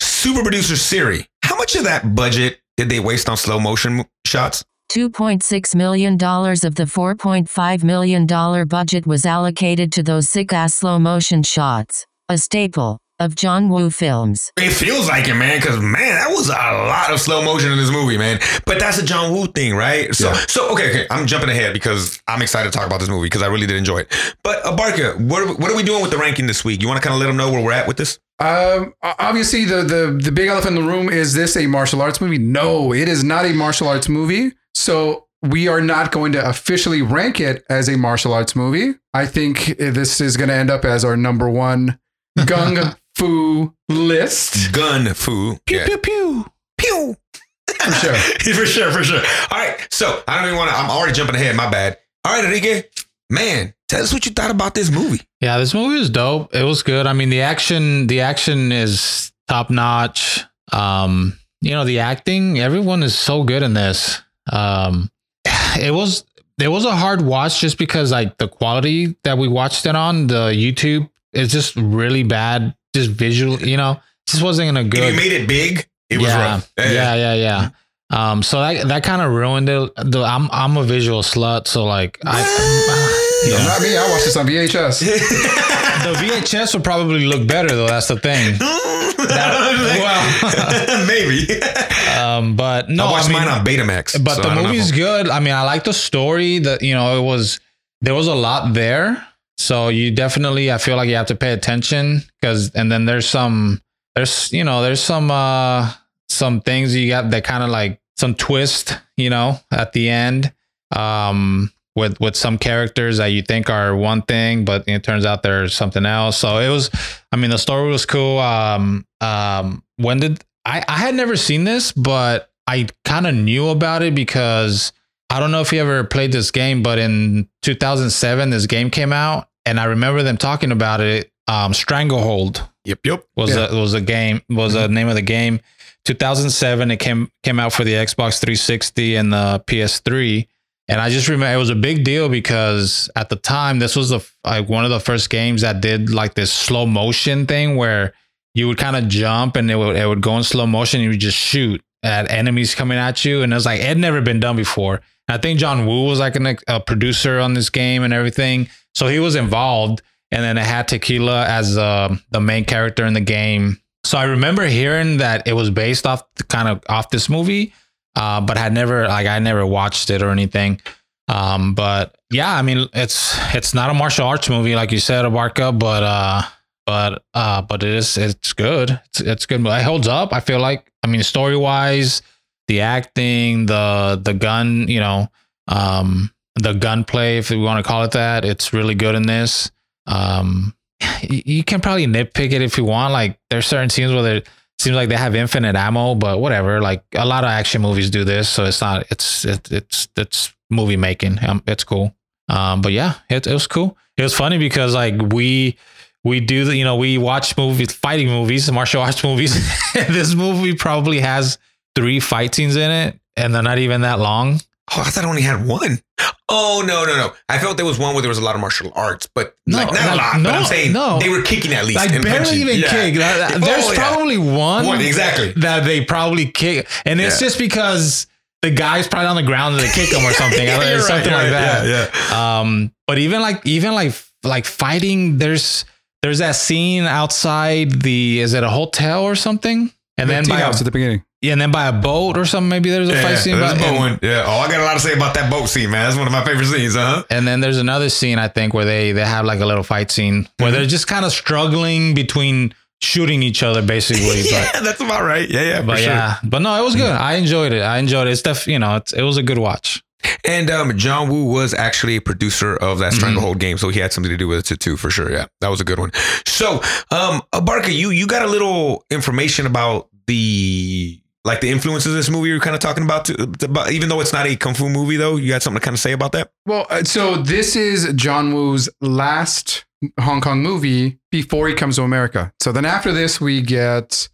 Super producer Siri. How much of that budget did they waste on slow motion shots? $2.6 million of the $4.5 million budget was allocated to those sick ass slow motion shots, a staple of John Woo films. It feels like it, man. Because man, that was a lot of slow motion in this movie, man. But that's a John Woo thing, right? So, Yeah. so okay, okay. I'm jumping ahead because I'm excited to talk about this movie because I really did enjoy it. But Abarca, what are, what are we doing with the ranking this week? You want to kind of let them know where we're at with this? Um, obviously, the, the the big elephant in the room is this a martial arts movie? No, it is not a martial arts movie. So we are not going to officially rank it as a martial arts movie. I think this is going to end up as our number one [laughs] gung fu list Gun foo. Yeah. pew pew. Pew. for sure. [laughs] [laughs] for sure, for sure. All right. So I don't even want to. I'm already jumping ahead. My bad. All right, Enrique. Man, tell us what you thought about this movie. Yeah, this movie was dope. It was good. I mean, the action, the action is top notch. Um, you know, the acting, everyone is so good in this. Um, [sighs] it was it was a hard watch just because like the quality that we watched it on the YouTube is just really bad. Just visual, you know, just wasn't in a If you made it big, it was yeah, rough. yeah, yeah, yeah. Um, so that that kind of ruined it. The, I'm I'm a visual slut, so like I. No, Yeah. not me. I watched this on VHS. [laughs] The VHS would probably look better though. That's the thing. [laughs] well- [laughs] maybe. Um, but no, I watched I mean, mine on Betamax. but so the I don't know. movie's good. I mean, I like the story. That you know, it was there was a lot there. So you definitely, I feel like you have to pay attention because, and then there's some, there's you know, there's some uh some things you got that kind of like some twist, you know, at the end. Um, with with some characters that you think are one thing, but it turns out they're something else. So it was, I mean, the story was cool. Um, um, when did I? I had never seen this, but I kind of knew about it because I don't know if you ever played this game, but in 2007, this game came out, and I remember them talking about it. Um, Stranglehold Yep, yep. was Yeah. a was a game was Mm-hmm. the name of the game. 2007 it came came out for the Xbox 360 and the PS3 and I just remember it was a big deal because at the time this was the like one of the first games that did like this slow motion thing where you would kind of jump and it would it would go in slow motion and you would just shoot at enemies coming at you and it was like it had never been done before. And I think John Woo was like an, a producer on this game and everything, so he was involved and then it had Tequila as uh, the main character in the game. So I remember hearing that it was based off kind of off this movie, uh, but I never like I never watched it or anything. Um, but yeah, I mean it's it's not a martial arts movie like you said, Abarca, but uh, but uh, but it is it's good. It's it's good. It holds up. I feel like I mean story wise, the acting, the the gun, you know, um, the gunplay, if we want to call it that, it's really good in this. Um, you can probably nitpick it if you want. Like there's certain scenes where it seems like they have infinite ammo, but whatever. Like a lot of action movies do this, so it's not. It's it, it's it's movie making. Um, it's cool. Um, but yeah, it, it was cool. It was funny because like we we do the you know we watch movies, fighting movies, martial arts movies. [laughs] this movie probably has three fight scenes in it, and they're not even that long. Oh, I thought I only had one. Oh no, no, no! I felt there was one where there was a lot of martial arts, but No, like, not a like, lot. but no, I'm saying no. they were kicking at least. Like and barely punching. even Yeah. kick. That- that- There's Oh, yeah. probably one, One, exactly. that they probably kick, and it's Yeah. just because the guy's probably on the ground and they kick him or [laughs] something, Yeah, or you're something right, like yeah, that. Yeah, Um, but even like even like like fighting, there's there's that scene outside the is it a hotel or something, and then tea by house at the beginning. Yeah, and then by a boat or something. Maybe there's a yeah. fight scene. there's by, a boat and. Yeah. Oh, I got a lot to say about that boat scene, man. That's one of my favorite scenes, huh? and then there's another scene I think where they they have like a little fight scene where Mhm. they're just kind of struggling between shooting each other basically. [laughs] But yeah, that's about right. Yeah, yeah, for but sure. yeah, but no, it was good. I enjoyed it. I enjoyed it. It's def, you know, it's, it was a good watch. And um, John Woo was actually a producer of that Mhm. Stranglehold game, so he had something to do with it too, for sure. Yeah, that was a good one. So, um, you you got a little information about the like the influences of this movie you're kind of talking about, too, about even though it's not a kung fu movie, though. You got something to kind of say about that? Well, uh, so this is John Woo's last Hong Kong movie before he comes to America. So then after this, we get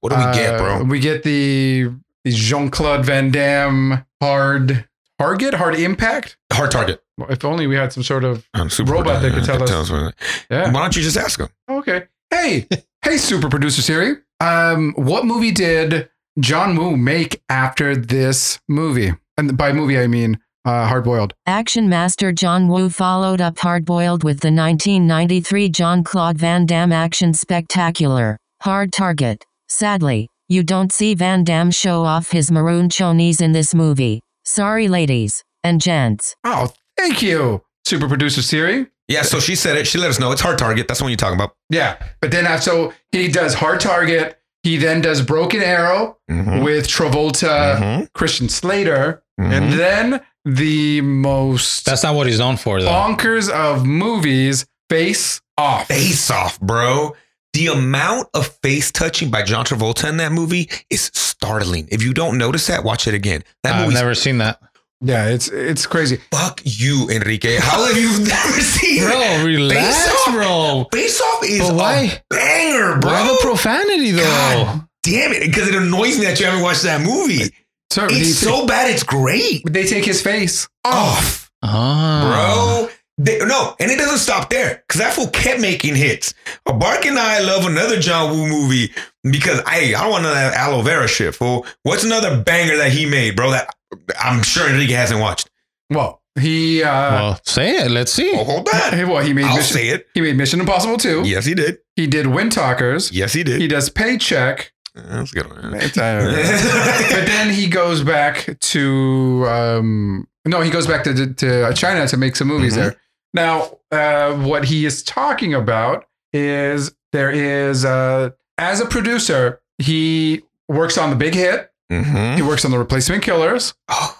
What do we get, uh, bro? We get the, the Jean Claude Van Damme hard target, hard impact. Hard target. If only we had some sort of Robot that could tell us. what- yeah. Why don't you just ask him? Okay. Hey, hey, super producer Siri. Um, what movie did John Woo make after this movie? And by movie, I mean uh, Hard Boiled. Action master John Woo followed up Hard Boiled with the 1993 John Claude Van Damme action spectacular, Hard Target. Sadly, you don't see Van Damme show off his maroon chonies in this movie. Sorry, ladies and gents. Oh, thank you, super producer Siri. Yeah, so she said it. She let us know it's hard target. That's the one you're talking about. Yeah, but then uh, so he does Hard Target. He then does Broken Arrow Mhm. with Travolta, Mhm. Christian Slater, Mhm. and then the most That's not what he's known for, though. bonkers of movies, Face Off. face off, bro. The amount of face touching by John Travolta in that movie is startling. If you don't notice that, watch it again. That I've never seen that. Yeah, it's it's crazy. fuck you, Enrique. How have you [laughs] never seen? Bro, relax, Face Off? bro. Face off is But why? a banger, bro. Why the profanity, though? God damn it, because it annoys me that you haven't watched that movie. So It's so bad, it's great. they take his face off. Oh. bro. They, no, and it doesn't stop there because that fool kept making hits. Bark and I love another John Woo movie because I I don't want none of that aloe vera shit, fool. What's another banger that he made, bro? That I'm sure Enrique hasn't watched. Well, he uh, Well, say it. Let's see. Oh, hold on. hey, well, he made I'll Mission, say it. he made Mission Impossible 2. Yes, he did. He did Wind Talkers. Yes, he did. He does Paycheck. That's good one. Uh, but then he goes back to um, no, he goes back to to China to make some movies Mhm. there. Now, uh, what he is talking about is there is uh, as a producer, he works on the big hit. Mhm. He works on the Replacement Killers. Oh,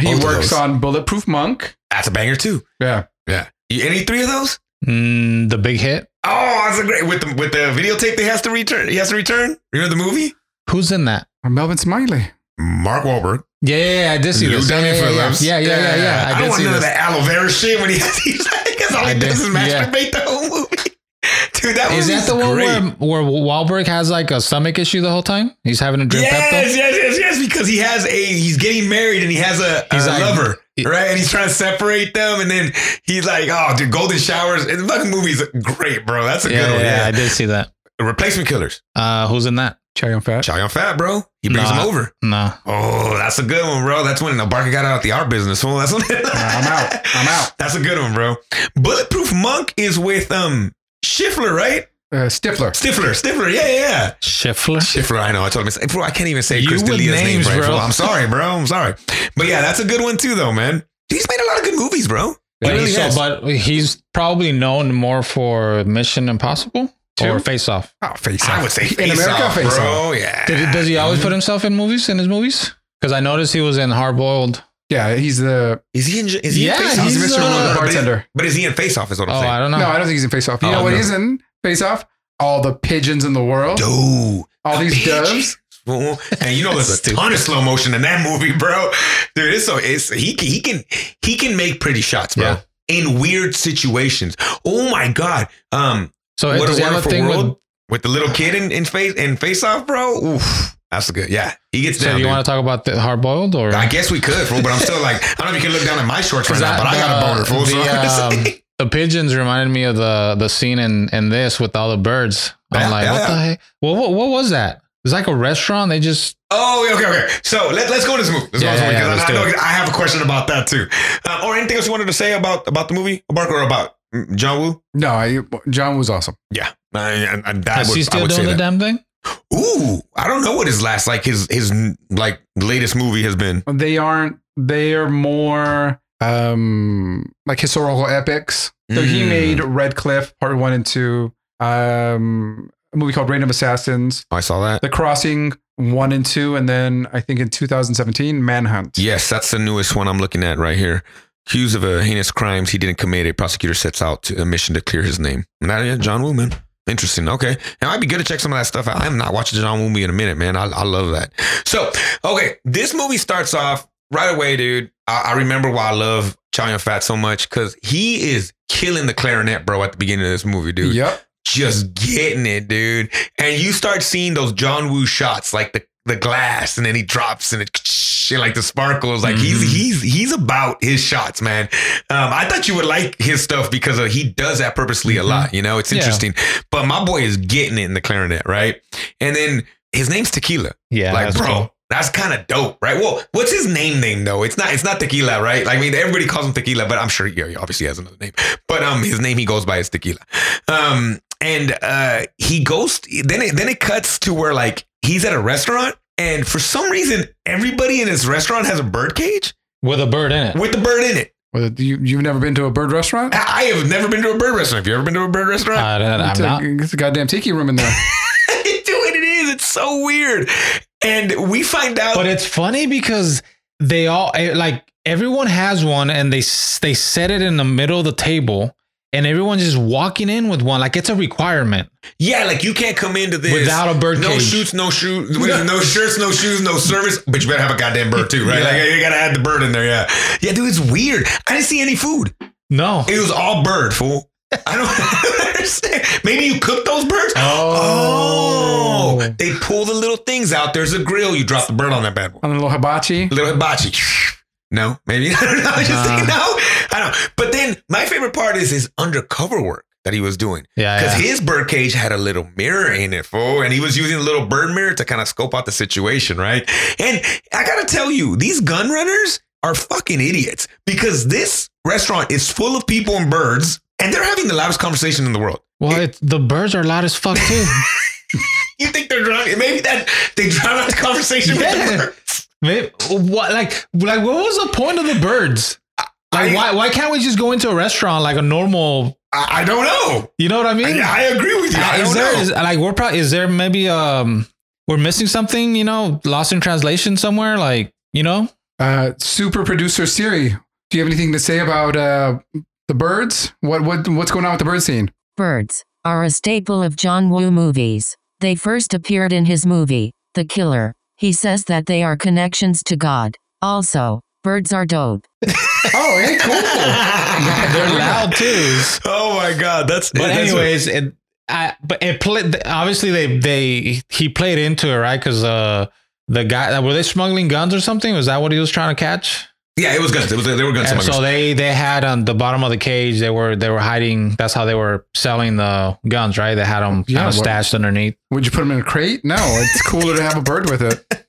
He works on Bulletproof Monk. that's a banger too. Yeah, Yeah. You, any three of those? Mm, the big hit. Oh, that's a great with the with the videotape. They has to return. He has to return. Remember the movie? Who's in that? Melvin Smiley. Mark Wahlberg. Yeah, yeah, yeah I did see Lou this. Yeah, Diamond yeah, yeah, yeah. Yeah, yeah, yeah, yeah. I, I don't did want see none of that aloe vera shit when he [laughs] he's like, because all I he did- does is yeah. masturbate the whole movie. Dude, that Is that the one great. where, where Wahlberg has like a stomach issue the whole time? He's having a drink. Yes, Pepto? yes, yes, yes, because he has a he's getting married and he has a, a He's like- lover, he- right? And he's trying to separate them, and then he's like, "Oh, dude, golden showers." And the fucking movie's great, bro. That's a Yeah, good one. yeah, Yeah, I did see that. Replacement Killers. Uh, who's in that? Chow Yun Fat. Chow Yun Fat, bro. He brings Nah. him over. No. Oh, that's a good one, bro. That's when the Barker got out of the art business. [laughs] Well, that's when I'm out. I'm out. That's a good one, bro. Bulletproof Monk is with um Schiffler, right? Uh, Stifler. Stifler, Stifler, yeah, yeah, yeah. Schiffler? Schiffler, I know. I told him, bro, I can't even say You Chris with D'Elia's name right, bro. I'm sorry, bro. I'm sorry. But yeah, that's a good one too, though, man. He's made a lot of good movies, bro. He But, really he's, so, but he's probably known more for Mission Impossible Two? or Face Off. Oh, face Off. I would say in face America, off, face bro. off. Yeah. Did, does he always put himself in movies, in his movies? Because I noticed he was in Hard Boiled. Yeah, he's the Is he in? Is he Yeah, in face off? he's, Mr. uh, but, is, bartender. but is he in face off? Is what I'm Oh, saying. I don't know. No, I don't think he's in Face Off. You Oh, know what no. he's in Face Off? All the pigeons in the world. Dude, All these bitch. doves. Fool. And you know there's a Stupid. ton of slow motion in that movie, bro. Dude, it's so it's he can he can he can make pretty shots, bro. Yeah. in weird situations. Oh my god. Um, So what a he have a wonderful thing world with? with, the little kid in, in face in face off, bro. Oof, that's good. Yeah, he gets So down. do you dude. want to talk about the hard boiled or? I guess we could, fool, but I'm still like, I don't know if you can look down at my shorts right [laughs] now, but I got a boner, fool. So The, I'm um, the pigeons reminded me of the the scene in in this with all the birds. I'm Yeah, like, yeah, what yeah. the heck? Well, what what was that? It's like a restaurant. They just Oh, okay, okay. So let, let's go to this movie. Let's Yeah, go to this movie yeah, because let's I, I know I have a question about that too. Um, or anything else you wanted to say about about the movie, Barca, or about mm, John Woo? No, I, John was awesome. Yeah, I, I, I, that is would, he I still would doing the that. damn thing? Ooh, I don't know what his last like his his like latest movie has been. They aren't. They are more um like historical epics. So he Mm. made Red Cliff Part One and Two. Um, a movie called Reign of Assassins, I saw that. The Crossing One and Two, and then I think in 2017 Manhunt. Yes, that's the newest one I'm looking at right here. Accused of a heinous crimes he didn't commit, a prosecutor sets out to, a mission to clear his name. And that, yeah, John Woo, man. Interesting. Okay. It might be good to check some of that stuff out. I am not watching John Woo movie in a minute, man. I, I love that. So, okay, this movie starts off right away, dude. I, I remember why I love Chow Yun Fat so much because he is killing the clarinet, bro, at the beginning of this movie, dude Yep. just getting it, dude. And you start seeing those John Woo shots, like the the glass, and then he drops and it and like the sparkles. Like he's Mhm. he's he's about his shots, man. Um, I thought you would like his stuff because of, he does that purposely a lot. You know, it's Yeah. interesting. But my boy is getting it in the clarinet, right? And then his name's Tequila. Yeah, like, bro. cool. That's kind of dope, right? Well, what's his name name though? It's not it's not tequila, right? Like I mean, everybody calls him tequila, but I'm sure yeah, he obviously has another name. But um, his name he goes by is tequila. Um, and uh, he goes then it then it cuts to where like he's at a restaurant, and for some reason everybody in his restaurant has a bird cage with a bird in it. with the bird in it. Well, you you've never been to a bird restaurant? I I have never been to a bird restaurant. Have you ever been to a bird restaurant? I, I'm It's not. a, it's a goddamn tiki room in there. [laughs] Dude, it is. It's so weird. And we find out But it's funny because they all eh, like everyone has one, and they they set it in the middle of the table, and everyone's just walking in with one. Like it's a requirement Yeah, like you can't come into this without a bird no cage. shoots, no shoes, [laughs] no shirts, no shoes, no service. But you better have a goddamn bird too, right? Yeah. Like you gotta add the bird in there. Yeah, yeah, dude, it's weird. I didn't see any food. No. It was all bird, fool. I don't [laughs] understand. Maybe you cook those birds. Oh. Oh, they pull the little things out. There's a grill. You drop the bird on that bad boy. On a little hibachi. little hibachi. No, maybe [laughs] I don't know. I just Uh-huh. think no. I don't. But then my favorite part is his undercover work that he was doing Yeah, because yeah. his bird cage had a little mirror in it, fool, and he was using a little bird mirror to kind of scope out the situation, right? And I gotta tell you, these gun runners are fucking idiots because this restaurant is full of people and birds, and they're having the loudest conversation in the world. Well, it's, the birds are loud as fuck too. [laughs] You think they're drunk? Maybe that they drown out the conversation with the birds. Maybe, what like like what was the point of the birds? Like I- why why can't we just go into a restaurant like a normal? I, I don't know. You know what I mean? I, I agree with you. I is don't there know. is like we're probably is there maybe um we're missing something you know lost in translation somewhere like you know Uh, super producer Siri, do you have anything to say about uh, the birds? What what what's going on with the bird scene? Birds are a staple of John Woo movies. They first appeared in his movie, The Killer. He says that they are connections to God. Also, birds are dope. [laughs] Oh, hey, cool. they're loud too. Oh my god, that's. But that's anyways, it, I but it played obviously they they he played into it right because uh the guy were they smuggling guns or something was that what he was trying to catch? Yeah, it was guns. It was they were guns. And so they they had on the bottom of the cage they were they were hiding that's how they were selling the guns right they had them Yeah, kind of stashed underneath Would you put them in a crate? No, it's cooler to have a bird with it. [laughs]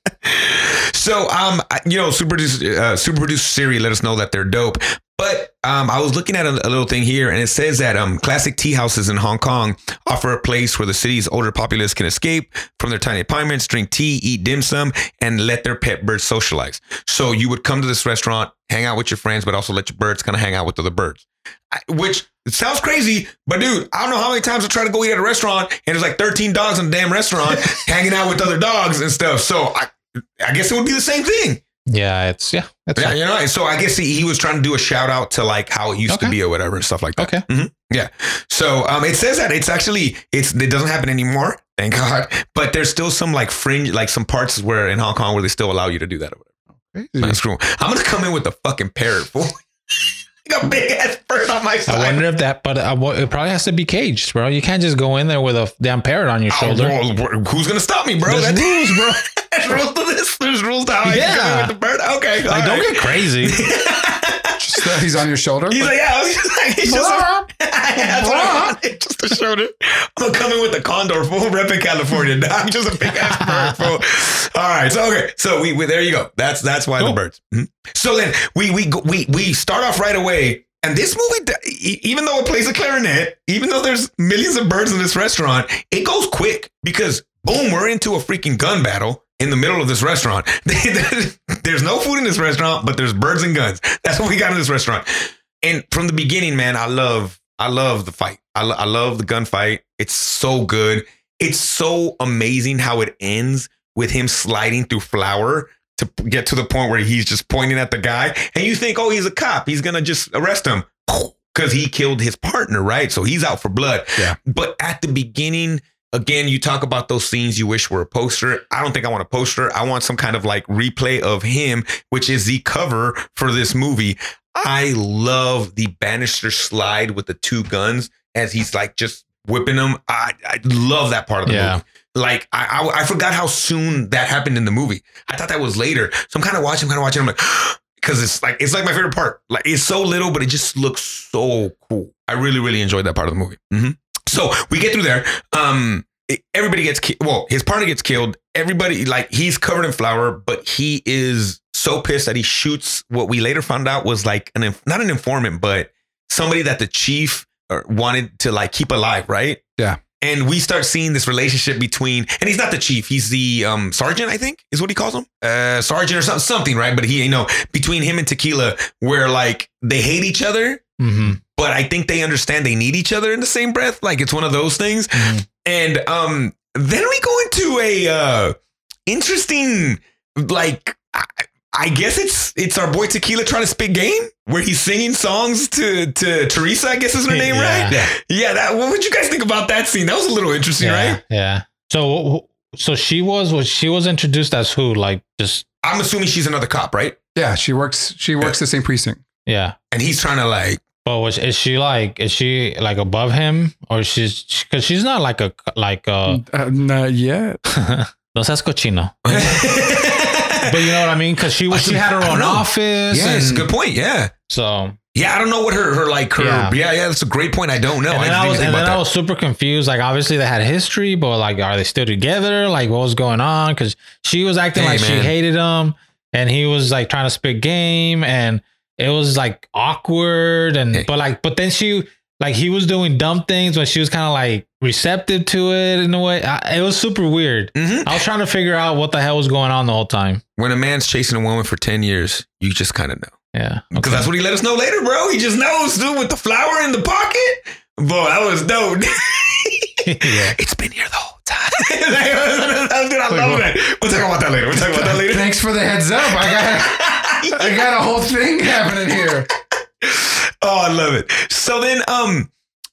So, um, you know, super producer, uh, super producer Siri let us know that they're dope. But um, I was looking at a, a little thing here, and it says that um, classic tea houses in Hong Kong offer a place where the city's older populace can escape from their tiny apartments, drink tea, eat dim sum, and let their pet birds socialize. So you would come to this restaurant, hang out with your friends, but also let your birds kind of hang out with other birds. I- Which sounds crazy, but dude, I don't know how many times I try to go eat at a restaurant and there's like 13 dogs in the damn restaurant [laughs] hanging out with other dogs and stuff. So I, I guess it would be the same thing. Yeah it's yeah it's Yeah, you know. And so I guess he, he was trying to do a shout out to like how it used to be or whatever and stuff like that. okay Mhm. Yeah. So um, it says that it's actually it's it doesn't happen anymore, thank God. But there's still some like fringe, like some parts where in Hong Kong where they still allow you to do that or whatever. That's cool. I'm gonna come in with a fucking parrot, fool. [laughs] [laughs] a big ass bird on my I wonder if that, but uh, it probably has to be caged, bro. You can't just go in there with a damn parrot on your Oh, shoulder. well, who's gonna stop me, bro? There's That's- rules, bro. [laughs] There's rules to this. There's rules to how I Yeah. yeah. with the bird. Okay, Like, don't get crazy. [laughs] Just [laughs] he's on your shoulder. He's like, yeah, I was just like, it's [laughs] just a, that's what I wanted, just to show it. I'm gonna come in with the condor full rep in California. [laughs] I'm just a big ass bird. Full. All right, so okay, so we, we there you go. That's that's why the Cool. birds. Mhm. So then we we go- we we start off right away. And this movie, even though it plays a clarinet, even though there's millions of birds in this restaurant, it goes quick because boom, we're into a freaking gun battle in the middle of this restaurant. [laughs] there's no food in this restaurant, but there's birds and guns. [laughs] That's what we got in this restaurant. And from the beginning, man, I love, I love the fight. I, lo- I love the gunfight. It's so good. It's so amazing how it ends with him sliding through flour to get to the point where he's just pointing at the guy, and you think, oh, he's a cop. He's gonna just arrest him [laughs] because he killed his partner, right? So he's out for blood. Yeah. But at the beginning, again, you talk about those scenes you wish were a poster. I don't think I want a poster. I want some kind of like replay of him, which is the cover for this movie. I love the banister slide with the two guns as he's like just whipping them. I, I love that part of the Yeah. movie. Like I, I I forgot how soon that happened in the movie. I thought that was later. So I'm kind of watching, kind of watching. I'm like, [gasps] because it's like it's like my favorite part. Like it's so little, but it just looks so cool. I really, really enjoyed that part of the movie. Mhm. So we get through there. Um, everybody gets ki- well. His partner gets killed. Everybody like he's covered in flour, but he is so pissed that he shoots what we later found out was like an inf- not an informant, but somebody that the chief uh, wanted to like keep alive, right? Yeah. And we start seeing this relationship between, and he's not the chief, he's the um, sergeant, I think, is what he calls him, uh, sergeant or something, something, right? But he, you know, between him and Tequila, where like they hate each other, hmm but I think they understand they need each other in the same breath. Like it's one of those things. Mhm. And um, then we go into a uh, interesting, like I, I guess it's it's our boy Tequila trying to spit game where he's singing songs to to Teresa. I guess is her name, Yeah. right? Yeah. Yeah. That. What would you guys think about that scene? That was a little interesting, Yeah. right? Yeah. So, so she was, was she was introduced as who? Like just, I'm assuming she's another cop, right? Yeah, she works. She works the same precinct. yeah. And he's trying to like. But was, is she like, is she like above him or she's, cause she's not like a, like a, Uh, not yet. [laughs] no seas cochino. [laughs] But you know what I mean? Cause she was, I she had her own know. office. yes, and good point. Yeah. So, Yeah, I don't know what her her like her. Yeah, Yeah. yeah, that's a great point. I don't know. and I then didn't I, was, think and then I was super confused. Like, obviously they had history, but like, are they still together? Like, what was going on? Cause she was acting Hey, like she hated him and he was like trying to spit game and it was like awkward. And, Hey. but like, but then she, like, he was doing dumb things, but she was kind of like receptive to it in a way. I, it was super weird. Mhm. I was trying to figure out what the hell was going on the whole time. When a man's chasing a woman for ten years, you just kind of know. Yeah. Because that's what he let us know later, bro. He just knows, dude, with the flower in the pocket. Boy, that was dope. [laughs] yeah. [laughs] it's been here the whole time. [laughs] dude, I love that. We'll talk about that later. We'll talk about that later. Thanks for the heads up. I got I got a whole thing happening here. Oh, I love it. So then, um,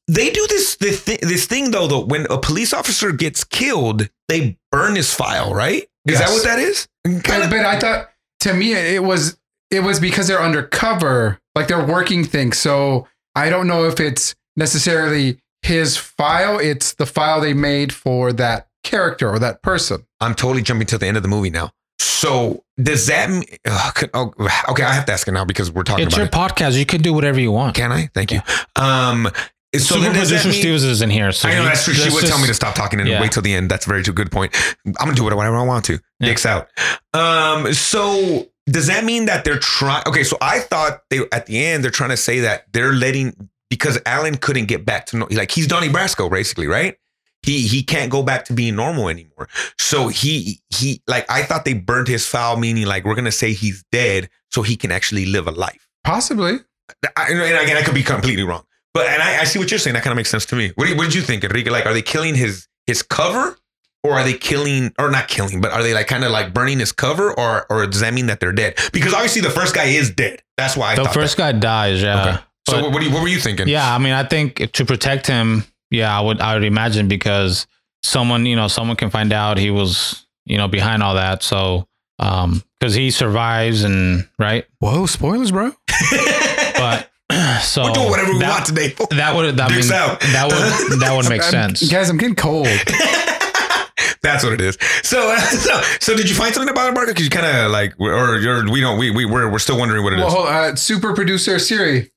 they do this this, thi- this thing though. Though when a police officer gets killed, they burn his file. Right? Is that what that is? Kind of. but I thought to me it was it was because they're undercover, like they're working things. So I don't know if it's necessarily his file. It's the file they made for that character or that person. I'm totally jumping to the end of the movie now. So does that? mean- Oh, oh, okay, I have to ask it now because we're talking It's about your it. podcast. You can do whatever you want. Can I? Thank you. Um, so Super then does that producer mean- Stevens is in here. So I know that's true. She would tell me to stop talking and Yeah. wait till the end. That's a very good point. I'm gonna do whatever I want to. Yeah. Dicks out. Um, so does that mean that they're trying? Okay, so I thought they at the end they're trying to say that they're letting because Alan couldn't get back to no, like he's Donnie Brasco basically, right? He he can't go back to being normal anymore. So he he like I thought they burned his file, meaning like we're gonna say he's dead so he can actually live a life. Possibly. I, and again, I could be completely wrong, but and I, I see what you're saying. That kind of makes sense to me. What, do you, what did you think, Enrique? Like, are they killing his his cover, or are they killing, or not killing, but are they like kind of like burning his cover, or or does that mean that they're dead? Because obviously the first guy is dead. That's why I the thought first that. guy dies. Yeah. Okay. So But- what, what, do you, what were you thinking? yeah. I mean, I think to protect him, yeah, I would, I would imagine because someone, you know, someone can find out he was, you know, behind all that. So, um, because he survives and right, Whoa, spoilers, bro. [laughs] but [clears throat] So We're doing whatever we that, want today. That would that, Dicks mean, that would that would make [laughs] I'm- sense. guys. I'm getting cold. [laughs] That's what it is. So, uh, so, so did you find something about it, Marco? Because you kind of like, or you're, we don't, we, we, we're, we're still wondering what it is. Well, hold, uh, super producer Siri.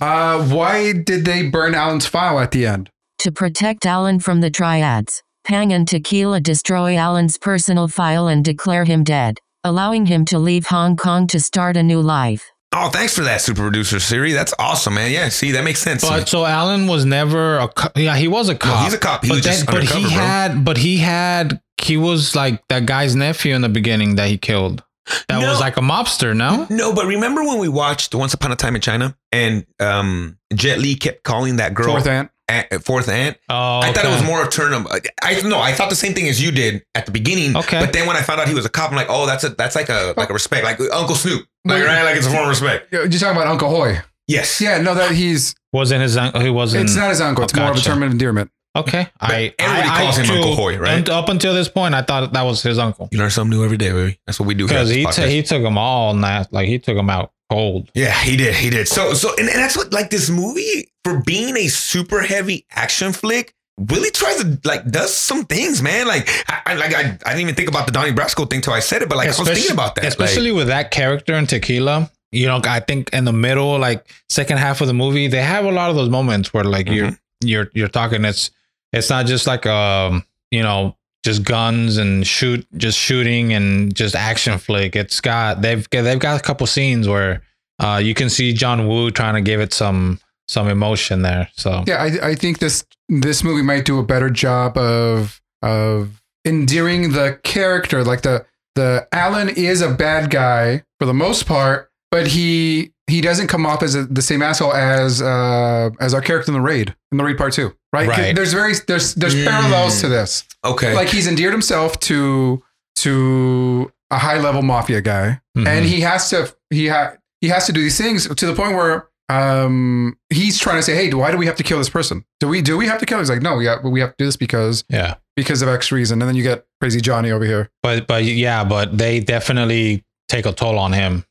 uh, why did they burn Alan's file at the end? To protect Alan from the triads, Pang and Tequila destroy Alan's personal file and declare him dead, allowing him to leave Hong Kong to start a new life. oh, thanks for that, super producer Siri. That's awesome, man. Yeah, see, that makes sense. But so Alan was never a co- yeah he was a cop. he's a cop. He but was just but undercover, he bro. had but he had he was like that guy's nephew in the beginning that he killed. That No. was like a mobster, no? no, but remember when we watched Once Upon a Time in China and um, Jet Li kept calling that girl Fourth aunt. Aunt- fourth aunt? Oh, I thought it was more of turn of. I no, I thought the same thing as you did at the beginning. Okay. but then when I found out he was a cop, I'm like, oh, that's a that's like a like a respect, like Uncle Snoop, like Wait. right, like it's a form of respect. You're talking about Uncle Hoy. Yes. Yeah, no, that he's. wasn't his uncle. He wasn't. It's not his uncle. It's Oh, more of a term of endearment. okay. I everybody I, calls I him too- Uncle Hoy, right? Up until this point, I thought that was his uncle You learn something new every day, baby. That's what we do. because he podcast. t- he took him all night. Like he took him out cold. Yeah, he did. He did. So, so, and, and that's what, like, this movie, for being a super heavy action flick, really tries to, like, does some things, man. Like, I, I like, I, I didn't even think about the Donnie Brasco thing till I said it, but, like, I was thinking about that. especially Like, with that character in Tequila. You know, I think in the middle, like second half of the movie, they have a lot of those moments where like you're Mm-hmm. you're you're talking. It's it's not just like um you know just guns and shoot just shooting and just action flick. It's got they've they've got a couple scenes where uh you can see John Woo trying to give it some some emotion there. So Yeah, I, I think this this movie might do a better job of of endearing the character. Like the the Alan is a bad guy for the most part, but he he doesn't come off as a, the same asshole as uh as our character in the raid in the raid part two. Right? 'Cause Right. There's very there's there's Mm. parallels to this. okay. Like he's endeared himself to to a high level mafia guy. mhm. and he has to he ha- he has to do these things to the point where um he's trying to say hey why do we have to kill this person do we do we have to kill him? he's like no yeah we have to do this because yeah. because of x reason and then you get crazy johnny over here But but yeah, but they definitely take a toll on him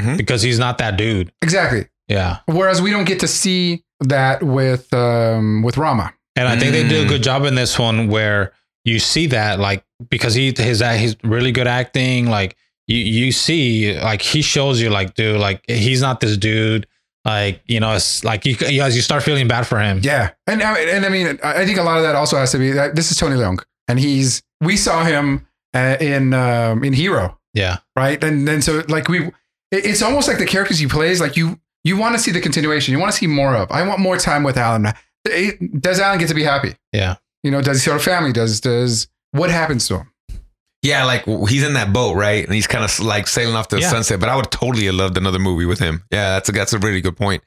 Mhm. because he's not that dude. exactly Yeah. whereas we don't get to see that with um with rama And I think they did a Mm. good job in this one where you see that like because he his he's really good acting like you you see like he shows you like dude like he's not this dude like you know it's like you, you as you start feeling bad for him yeah and I- and i mean i I think a lot of that also has to be that this is tony leung and he's we saw him uh, in um in hero yeah right? And then so like we, it- it's almost like the characters he plays. Like you, you want to see the continuation. You want to see more of. I want more time with Alan. It- does Alan get to be happy? yeah You know, does he start a family? Does does what happens to him? Yeah, like he's in that boat, right? And he's kind of like sailing off to the Yeah. sunset. But I would totally have loved another movie with him. Yeah, that's a that's a really good point.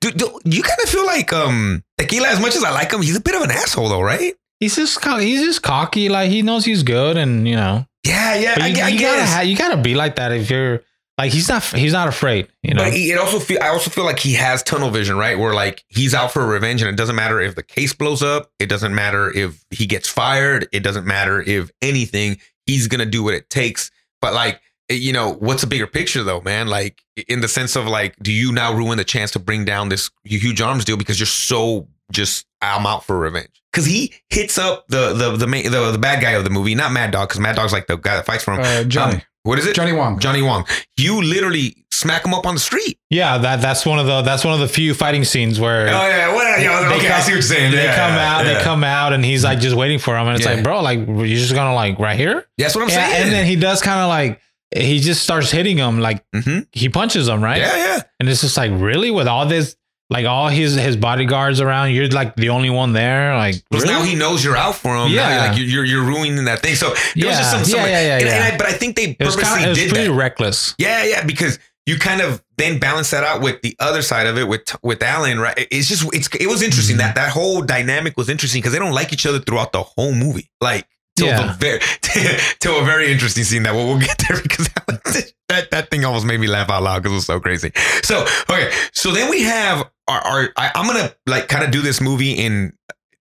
Do, do you kind of feel like um Tequila? As much as I like him, he's a bit of an asshole, though, right? he's just he's just cocky like he knows he's good and you know Yeah, yeah. but I, you, I you gotta guess. ha- you gotta be like that if you're like he's not he's not afraid you know But he, it also feel I also feel like he has tunnel vision, right? Where like he's out for revenge, and it doesn't matter if the case blows up, it doesn't matter if he gets fired, it doesn't matter if anything. He's gonna do what it takes. But like, you know, what's a bigger picture though, man? Like in the sense of like, do you now ruin the chance to bring down this huge arms deal because you're so just I'm out for revenge? Because he hits up the the the main the, the bad guy of the movie, not Mad Dog, because Mad Dog's like the guy that fights for him. Uh, Johnny, Um, what is it? Johnny Wong. Johnny Wong. You literally smack him up on the street. yeah that that's one of the that's one of the few fighting scenes where Oh yeah, well, yeah, okay, I come- see what you're saying. they Yeah, come out, yeah. they come out, and he's like just waiting for him, and it's like, bro, like you're just gonna like right here, That's what I'm saying. and then he does kind of like he just starts hitting him, like Mhm. he punches him, right? Yeah, yeah. And it's just like really with all this, like all his his bodyguards around, you're like the only one there, like Because really? now he knows you're out for him. Yeah, Yeah. like you're, you're you're ruining that thing. So there was just Yeah, some, some yeah, yeah, yeah, and- and. I- but I think they it purposely kind of it did pretty that. reckless. Yeah, yeah, because you kind of then balance that out with the other side of it with with Alan, right? It's just it's it was interesting Mm-hmm. that that whole dynamic was interesting because they don't like each other throughout the whole movie, like till Yeah. very [laughs] till a very interesting scene that we'll, we'll get there [laughs] because [laughs] that that thing almost made me laugh out loud because it was so crazy. So okay, so then we have our, our I, I'm gonna like kind of do this movie in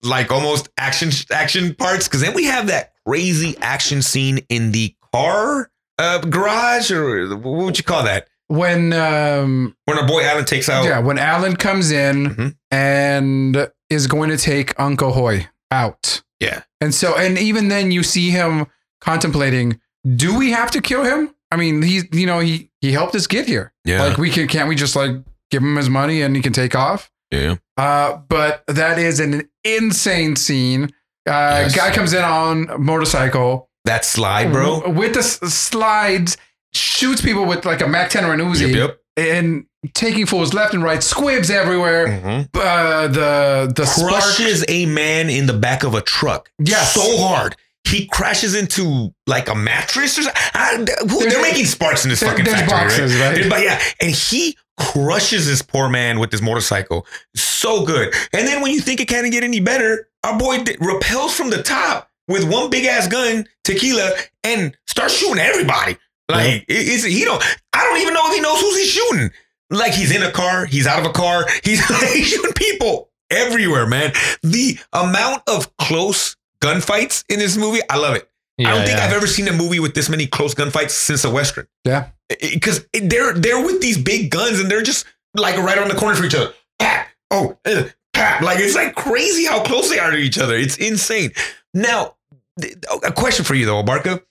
like almost action action parts because then we have that crazy action scene in the car uh, garage or what would you call that? when um When our boy Alan takes out. yeah when Alan comes in Mhm. and is going to take Uncle Hoy out. Yeah. And so and even then you see him contemplating, do we have to kill him? I mean, he's you know, he he helped us get here. Yeah. Like we can can't we just like give him his money and he can take off? yeah. Uh, but that is an insane scene. Uh, Yes. guy comes in on motorcycle That slide, bro. with the s- slides, shoots people with like a Mac 10 or an Uzi, Yep, and taking fools left and right, squibs everywhere. Mhm. Uh, the the spark, Crushes a man in the back of a truck. Yes. So hard. He crashes into like a mattress or something. I- who- they're making sparks in this fucking factory, boxes, right? There's- But yeah, and he crushes this poor man with his motorcycle. So good. And then when you think it can't get any better, our boy d- repels from the top with one big ass gun, tequila, and starts shooting everybody. Like it- it's he don't. I don't even know if he knows who's he's shooting. Like he's in a car, he's out of a car, he's, [laughs] shooting people everywhere, man. The amount of close gunfights in this movie, I love it. I don't think yeah. I've ever seen a movie with this many close gunfights since a western yeah, because they're they're with these big guns and they're just like right on the corner for each other. Pat, oh, uh, pat. Like it's like crazy how close they are to each other. It's insane. Now, th- a question for you though, Barca.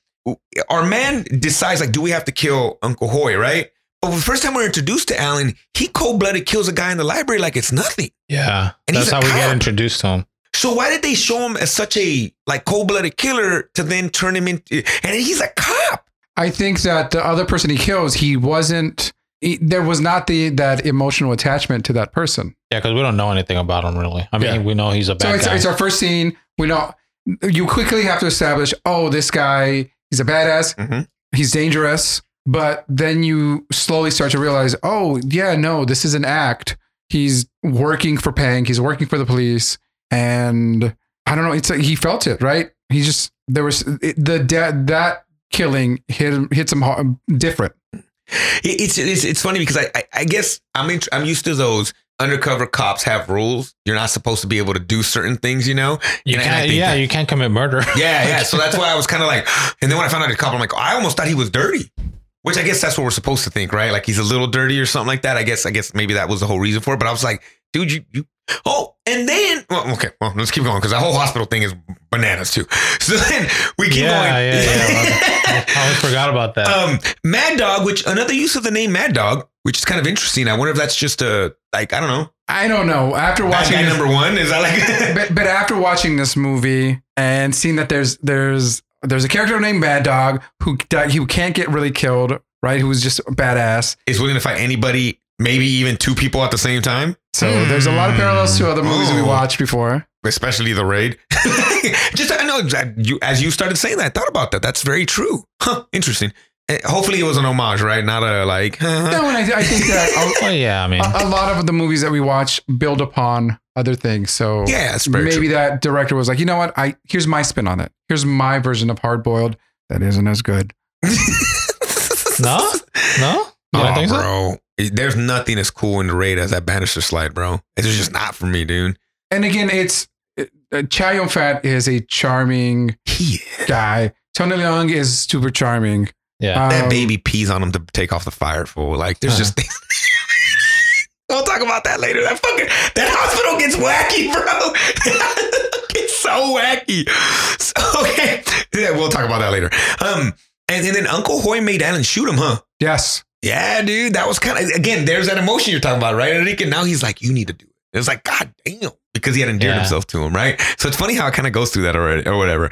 Our man decides like, do we have to kill Uncle Hoy? Right. But the first time we're introduced to Alan, he cold blooded kills a guy in the library like it's nothing. Yeah, And that's a how we get introduced to him. So why did they show him as such a like cold blooded killer to then turn him into? And he's a cop. I think that the other person he kills, he wasn't. He, there was not the that emotional attachment to that person. Yeah, because we don't know anything about him really. I mean, Yeah. we know he's a So it's, guy. it's our first scene. We know you quickly have to establish. Oh, this guy, he's a badass. Mhm. He's dangerous. But then you slowly start to realize, oh yeah, no, this is an act. He's working for Pang. He's working for the police, and I don't know. It's like he felt it, right? He just there was it, the that that killing hit him hits him hard, different. It's it's it's funny because I I, I guess I'm in, I'm used to those undercover cops have rules. You're not supposed to be able to do certain things, you know. you and can't, think yeah, that- you can't commit murder. Yeah, yeah. [laughs] So that's why I was kind of like, and then when I found out the cop, I'm like, I almost thought he was dirty. Which I guess that's what we're supposed to think, right? Like he's a little dirty or something like that. I guess I guess maybe that was the whole reason for it. But I was like, dude, you you oh, and then well, okay, well, let's keep going because the whole hospital thing is bananas too. [laughs] So then we keep yeah, going. yeah, yeah. [laughs] I always forgot about that. um, Mad Dog, which another use of the name Mad Dog, which is kind of interesting. I wonder if that's just a like I don't know. I don't know. After watching guy this- number one is that like [laughs] but, but after watching this movie and seeing that there's there's there's a character named Mad Dog who who can't get really killed, right? Who's just a badass. is willing to fight anybody, maybe even two people at the same time, So there's a lot of parallels to other movies that we watched before. especially the raid. [laughs] just I know you as you started saying that, I thought about that. That's very true. Huh, interesting. Eh, Hopefully it was an homage, right? Not a like. [laughs] No, and I, I think that well, yeah, I mean, a, a lot of the movies that we watch build upon other things. So yeah, maybe true. that director was like, you know what? I here's my spin on it. Here's my version of Hard Boiled. That isn't as good. [laughs] no, no, you Oh, don't so? bro. There's nothing as cool in the raid as that banister slide, bro. It's just not for me, dude. And again, it's uh, Chow Yun Fat is a charming Yeah. guy. Tony Leung is super charming. Yeah, that Um, baby pees on him to take off the fire fool. Like there's Uh-huh. just things. [laughs] We'll talk about that later. That fucking that hospital gets wacky, bro. [laughs] it's so wacky. So, [laughs] okay, yeah, we'll talk about that later. Um, and, and then Uncle Hoy made Alan shoot him, huh? Yes. Yeah, dude, that was kind of again. There's that emotion you're talking about, right, Enrique? Now he's like, you need to do it. It was like, God damn, because he had endeared Yeah. himself to him, right? So it's funny how it kind of goes through that already, or whatever.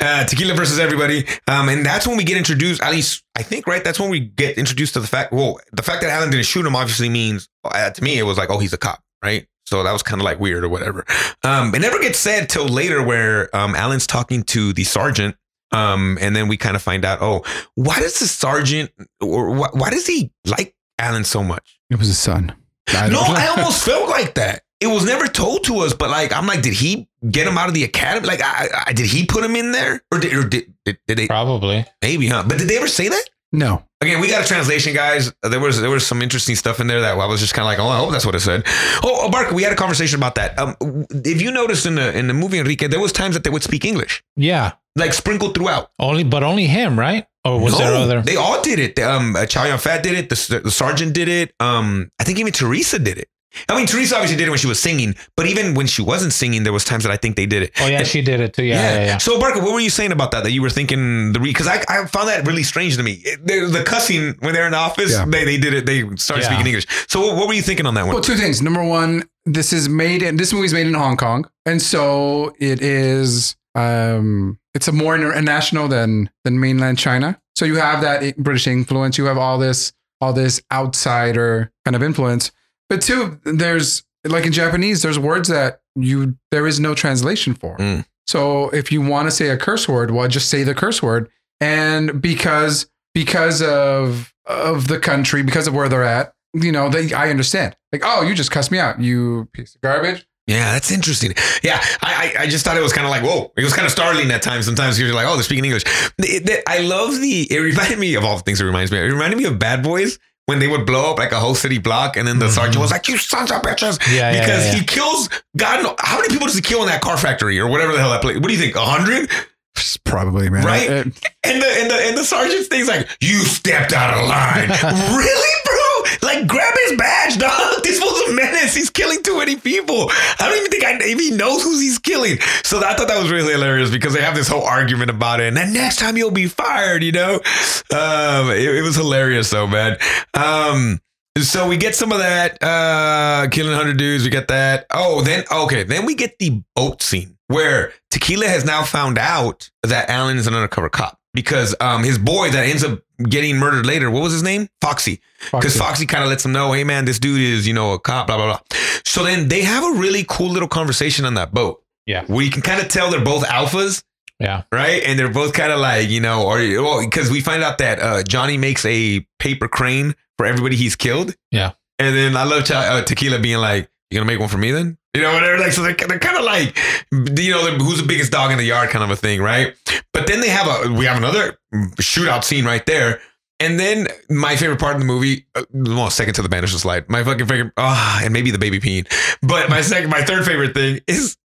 Uh, tequila versus everybody, um, and that's when we get introduced. At least I think, right? That's when we get introduced to the fact. Well, the fact that Alan didn't shoot him obviously means uh, to me it was like, oh, he's a cop, right? So that was kind of like weird or whatever. Um, it never gets said till later where um, Alan's talking to the sergeant. Um, and then we kind of find out, oh, why does the sergeant or why, why does he like Alan so much? It was his son. I No, I [laughs] almost felt like that. It was never told to us, but like I'm like, did he get him out of the academy? Like, I, I did he put him in there, or did, or did, did, did they? probably. Maybe, huh? But did they ever say that? no. Again, we got a translation, guys. There was there was some interesting stuff in there that I was just kind of like, oh, I hope that's what it said. Oh, oh, Barca, we had a conversation about that. Um, if you noticed in the in the movie Enrique, there was times that they would speak English, Yeah, like sprinkled throughout. only, but only him, right? Or was there other? They all did it. Um, uh, Chow Yun Fat did it. The, the sergeant did it. Um, I think even Teresa did it. I mean, Teresa obviously did it when she was singing, but even when she wasn't singing, there was times that I think they did it. oh yeah, she did it too. Yeah, yeah, yeah. So Barca, what were you saying about that? That you were thinking the re because I, I found that really strange to me. It- the, the cussing when they're in the office, Yeah. they, they did it. They started Yeah. speaking English. So what, what were you thinking on that one? Well, two things. Number one, this is made in this movie's made in Hong Kong, and so it is. Um, it's a more international than than mainland China. So you have that British influence. You have all this all this outsider kind of influence. But two, there's like in Japanese, there's words that you there is no translation for. Mm. So if you want to say a curse word, well, just say the curse word. And because because of of the country, because of where they're at, you know, they I understand. Like, oh, you just cussed me out, you piece of garbage. Yeah, that's interesting. Yeah, I I, I just thought it was kind of like whoa. It was kind of startling at times. Sometimes you're like, oh, they're speaking English. It- it- I love the. It [laughs] reminded me of all the things. It reminds me. It reminded me of Bad Boys when they would blow up like a whole city block, and then the Mhm. sergeant was like, "You sons of bitches!" Yeah, yeah, because yeah, yeah. he kills. God, know, how many people does he kill in that car factory or whatever the hell that place? What do you think? A hundred? Probably, man. Right? Uh, And the and the and the sergeant's thing's like, you stepped out of line. [laughs] really, bro? Like, grab his badge, dog. [laughs] This was a menace. He's killing too many people. I don't even think I if he knows who he's killing. So I thought that was really hilarious because they have this whole argument about it. And then next time you'll be fired, you know? Um, it, it was hilarious though, man. Um so we get some of that, uh, killing 100 dudes. We get that. Oh, then, okay. Then we get the boat scene where Tequila has now found out that Alan is an undercover cop because um, his boy that ends up getting murdered later, what was his name? Foxy. Because Foxy kind of lets him know, hey, man, this dude is, you know, a cop, blah, blah, blah. So then they have a really cool little conversation on that boat Yeah. where you can kind of tell they're both alphas Yeah. right? And they're both kind of like, you know, or well, because we find out that uh, Johnny makes a paper crane for everybody he's killed. Yeah. And then I love Ch- uh, Tequila being like, "You gonna make one for me then?" You know, whatever. Like, so they're, they're kind of like, you know, who's the biggest dog in the yard kind of a thing, right? But then they have a we have another shootout scene right there. And then my favorite part of the movie, uh, well, second to the Bannister slide, my fucking favorite, ah, and maybe the baby peeing. But my second, my third favorite thing is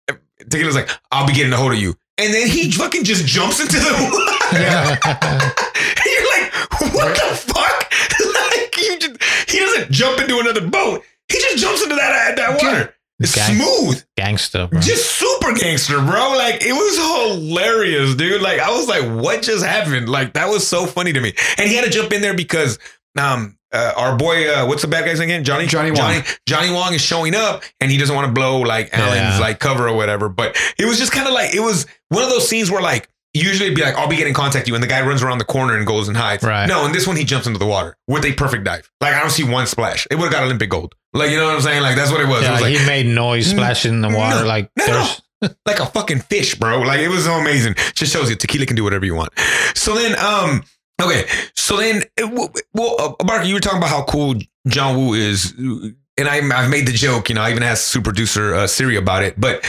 Tequila's like, I'll be getting a hold of you. And then he fucking just jumps into the water. And [laughs] you're like, what the fuck? [laughs] like, you just, he doesn't jump into another boat. He just jumps into that that water. It's Gang- smooth, Gangster, bro. just super gangster, bro. Like it was hilarious, dude. Like I was like, what just happened? Like that was so funny to me. And he had to jump in there because um uh, our boy, uh, what's the bad guy's name again? Johnny Johnny Wong. Johnny, Johnny Wong is showing up, and he doesn't want to blow like Alan's Yeah. like cover or whatever. But it was just kind of like it was one of those scenes where like usually it'd be like I'll be getting contact you, and the guy runs around the corner and goes and hides. Right. No, in this one he jumps into the water with a perfect dive. Like I don't see one splash. It would have got Olympic gold. Like you know what I'm saying? Like that's what it was. it yeah, was like he made noise splashing in the water. No, like no, there's [laughs] like a fucking fish, bro. Like it was so amazing. Just shows you tequila can do whatever you want. So then, um, okay. So then, well, well, uh, Mark, you were talking about how cool John Woo is, and I, I've made the joke. You know, I even asked super producer uh, Siri about it. But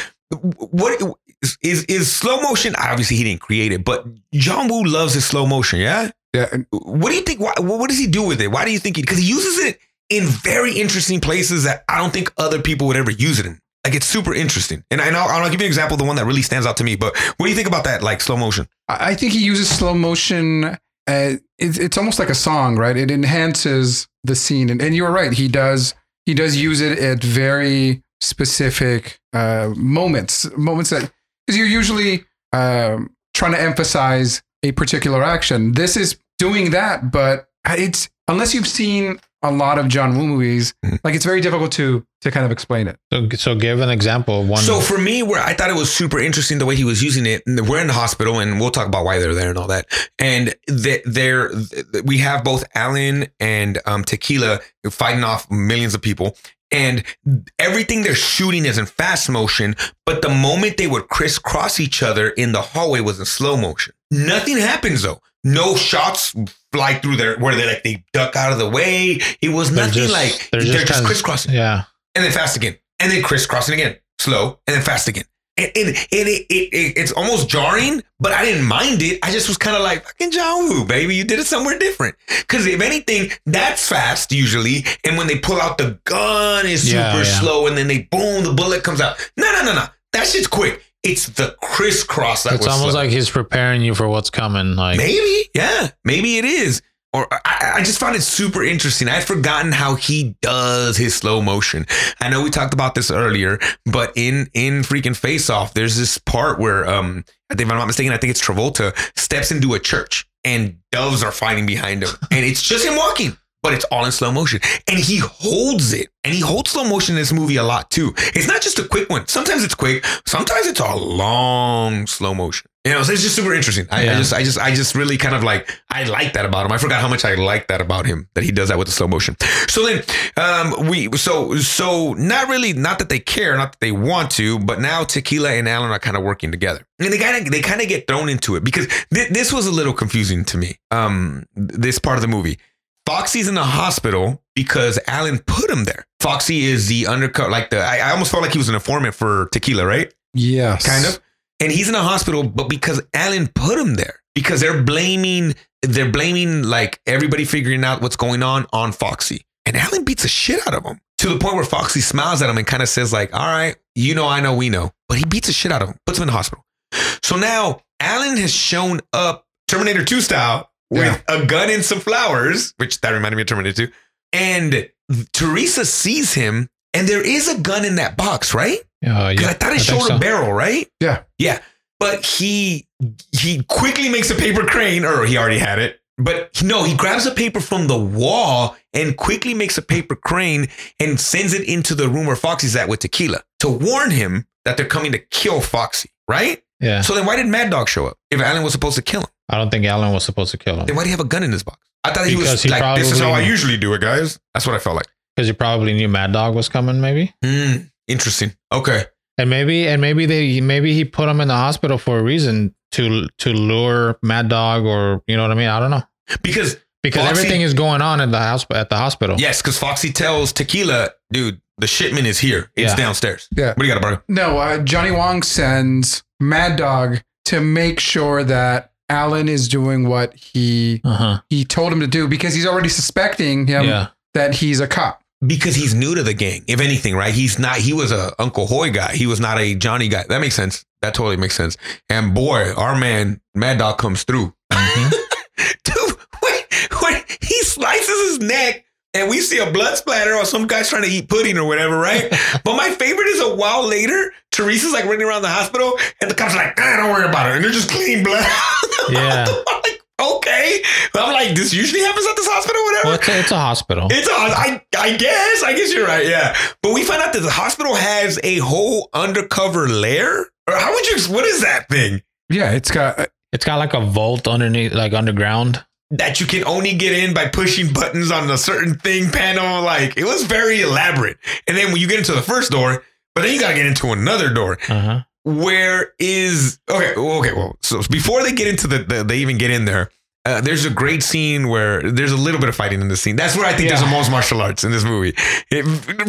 what is is slow motion? Obviously, he didn't create it, but John Woo loves his slow motion. Yeah. yeah, and What do you think? Why, what does he do with it? Why do you think he? Because he uses it in very interesting places that I don't think other people would ever use it in. Like it's super interesting. And I know I'll give you an example, the one that really stands out to me. But what do you think about that? Like slow motion? I I think he uses slow motion. Uh, it's it's almost like a song, right? It enhances the scene, and, and you're right. He does he does use it at very specific uh, moments, moments that because you're usually um, trying to emphasize a particular action. This is doing that, but it's unless you've seen a lot of John Woo movies, Mhm. like it's very difficult to to kind of explain it. so, so give an example of one. So for me, where I thought it was super interesting the way he was using it. and We're in the hospital, and we'll talk about why they're there and all that. And th- there, we have both Alan and um, Tequila fighting off millions of people. And everything they're shooting is in fast motion, but the moment they would crisscross each other in the hallway was in slow motion. Nothing happens though. No shots fly through there where they like they duck out of the way. It was They're nothing just- like they're they're just just crisscrossing yeah, and then fast again, and then crisscrossing again, slow, and then fast again. And, and, and it, it, it, it's almost jarring, but I didn't mind it. I just was kind of like, fucking John Woo, baby, you did it somewhere different. Because if anything, that's fast usually. And when they pull out the gun, it's super Yeah, slow, and then they boom, the bullet comes out. No, no, no, no. That shit's quick. It's the crisscross that It's almost slow. like he's preparing you for what's coming. Like maybe, yeah, maybe it is. Or I, I just found it super interesting. I'd forgotten how he does his slow motion. I know we talked about this earlier, but in in freaking Face Off, there's this part where um, I think if I'm not mistaken, I think it's Travolta steps into a church and doves are fighting behind him, and it's just him walking. But it's all in slow motion. And he holds it. And he holds slow motion in this movie a lot too. It's not just a quick one. Sometimes it's quick. Sometimes it's a long slow motion. You know, so it's just super interesting. I, I just, I just, I just really kind of like, I like that about him. I forgot how much I like that about him that he does that with the slow motion. So then, um, we, so, so not really, not that they care, not that they want to, but now Tequila and Alan are kind of working together, and they kind of, they kind of get thrown into it because th- this was a little confusing to me. Um, this part of the movie. Foxy's in the hospital because Alan put him there. Foxy is the undercover, like the, I, I almost felt like he was an informant for Tequila, right? Yes. kind of. And he's in the hospital, but because Alan put him there, because they're blaming, they're blaming like everybody figuring out what's going on on Foxy. And Alan beats the shit out of him to the point where Foxy smiles at him and kind of says like, "All right, you know, I know, we know," but he beats the shit out of him, puts him in the hospital. So now Alan has shown up Terminator 2 style with a gun and some flowers, which that reminded me of Terminator 2. And Teresa sees him, and there is a gun in that box, right? uh, Because yeah, I thought it I showed so. a barrel, right? Yeah. Yeah. But he he quickly makes a paper crane, or he already had it. But no, he grabs a paper from the wall and quickly makes a paper crane and sends it into the room where Foxy's at with Tequila to warn him that they're coming to kill Foxy, right? Yeah, So then why did Mad Dog show up if Alan was supposed to kill him? I don't think Alan was supposed to kill him Then why do you have a gun in his box? I thought he Because was he like, this is how I usually do it, guys. That's what I felt like. because he probably knew Mad Dog was coming, maybe. Hmm, interesting. Okay. And maybe and maybe they maybe he put him in the hospital for a reason to to lure Mad Dog or you know what I mean. I don't know Because because Foxy- everything is going on at the house at the hospital. Yes, because Foxy tells Tequila, dude, the shipment is here. It's Yeah. downstairs. Yeah. What do you got, Barca? No, uh, Johnny Wong sends Mad Dog to make sure that Alan is doing what he Uh huh. he told him to do because he's already suspecting him yeah. that he's a cop. Because he's new to the gang, if anything, right? He's not, he was a Uncle Hoy guy. He was not a Johnny guy. That makes sense. That totally makes sense. And boy, our man, Mad Dog comes through. Mhm. [laughs] Dude, wait, wait, he slices his neck and we see a blood splatter or some guy's trying to eat pudding or whatever, right? [laughs] but my favorite is a while later, Teresa's like running around the hospital and the cops are like, ah, don't worry about it. And they're just clean blood. [laughs] Yeah. I'm like, okay. I'm like, this usually happens at this hospital, or whatever. Well, it's a, it's a hospital. It's a, I, I guess, I guess you're right, yeah. But we find out that the hospital has a whole undercover lair. Or how would you? What is that thing Yeah, it's got uh, It's got like a vault underneath, like underground. That you can only get in by pushing buttons on a certain thing panel? Like it was very elaborate. And then when you get into the first door, but then you gotta get into another door. Uh huh. Where is okay? Okay, well, so before they get into the, the they even get in there. Uh, there's a great scene where there's a little bit of fighting in this scene. That's where I think there's the most martial arts in this movie. It-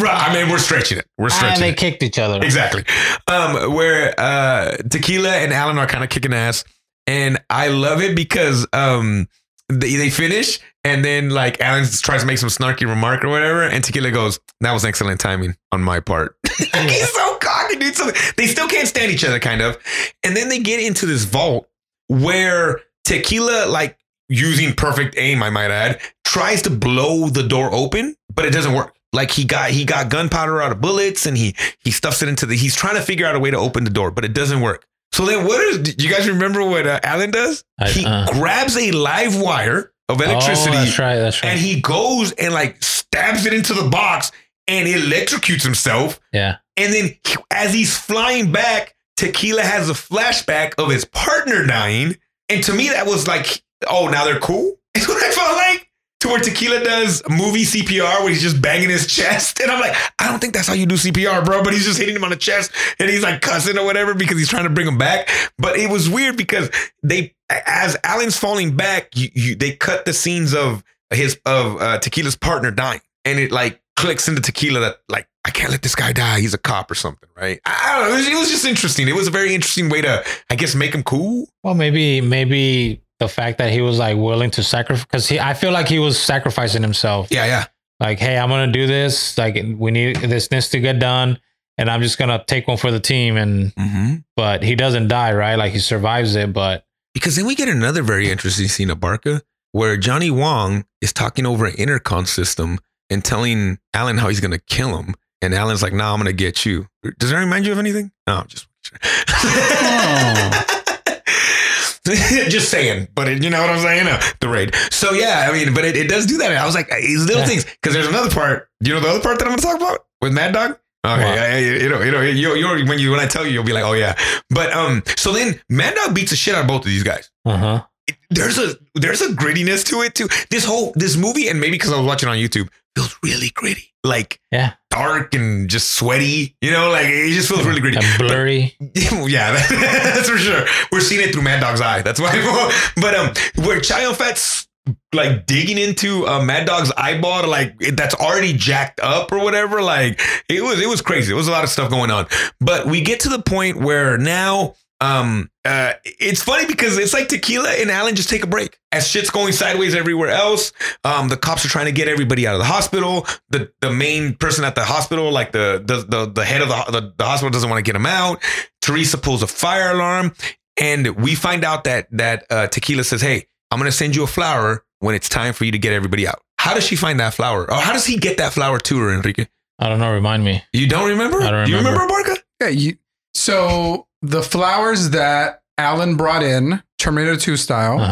I mean, we're stretching it. We're stretching. And they it. kicked each other. Exactly. Um, where uh, Tequila and Alan are kind of kicking ass, and I love it because um, they, they finish, and then like Alan tries to make some snarky remark or whatever, and Tequila goes, "That was excellent timing on my part." [laughs] He's so cocky, dude. So they still can't stand each other, kind of, and then they get into this vault where Tequila like. Using perfect aim, I might add, tries to blow the door open, but it doesn't work. Like he got he got gunpowder out of bullets and he he stuffs it into the. He's trying to figure out a way to open the door, but it doesn't work. So then, what is? Do you guys remember what uh, Alan does? I- he uh. grabs a live wire of electricity Oh, that's right. That's right. and he goes and like stabs it into the box and electrocutes himself. yeah. And then he- as he's flying back, Tequila has a flashback of his partner dying. And to me, that was like, oh, now they're cool. [laughs] Is what I felt like. To where Tequila does movie CPR where he's just banging his chest. And I'm like, I don't think that's how you do CPR, bro. But he's just hitting him on the chest and he's like cussing or whatever because he's trying to bring him back. But it was weird because they, as Alan's falling back, you, you, they cut the scenes of his, of uh, Tequila's partner dying. And it like clicks into Tequila that like, I can't let this guy die. He's a cop or something, right? I don't know. It was, it was just interesting. It was a very interesting way to, I guess, make him cool. Well, maybe maybe the fact that he was like willing to sacrifice because he I feel like he was sacrificing himself. Yeah, yeah. Like, hey, I'm gonna do this. Like, we need this needs to get done. and I'm just gonna take one for the team. And hmm but he doesn't die, right? Like he survives it, but Because then we get another very interesting scene of Barca where Johnny Wong is talking over an intercom system and telling Alan how he's going to kill him. And Alan's like, nah, I'm going to get you. Does that remind you of anything? No, just. [laughs] [laughs] just saying, but it, you know what I'm saying? Uh, the raid. So yeah, I mean, but it, it does do that. I was like, these little Yeah. things. Because there's another part. Do you know the other part that I'm going to talk about with Mad Dog? Okay, yeah, yeah, you know, you know, you, you when you when I tell you, you'll be like, oh yeah. But um, so then Mad Dog beats the shit out of both of these guys uh huh. there's a there's a grittiness to it too. This whole this movie, and maybe because I was watching on YouTube, feels really gritty, like Yeah. dark and just sweaty. You know, like it just feels really gritty. And blurry. [laughs] yeah, [laughs] that's for sure. We're seeing it through Mad Dog's eye. That's why. [laughs] But um, where Chow Fat's like digging into uh, Mad Dog's eyeball, like that's already jacked up or whatever. Like it was, it was crazy. It was a lot of stuff going on. But we get to the point where now. Um, uh, it's funny because it's like Tequila and Alan just take a break as shit's going sideways everywhere else. Um, the cops are trying to get everybody out of the hospital. The the main person at the hospital, like the the the, the head of the, the the hospital, doesn't want to get him out. Teresa pulls a fire alarm, and we find out that that uh, Tequila says, "Hey, I'm gonna send you a flower when it's time for you to get everybody out." How does she find that flower? Or how does he get that flower to her, Enrique? I don't know. Remind me. You don't remember? I don't Do you remember remember. Barca? Yeah, you, so the flowers that Alan brought in, Terminator 2 style, Uh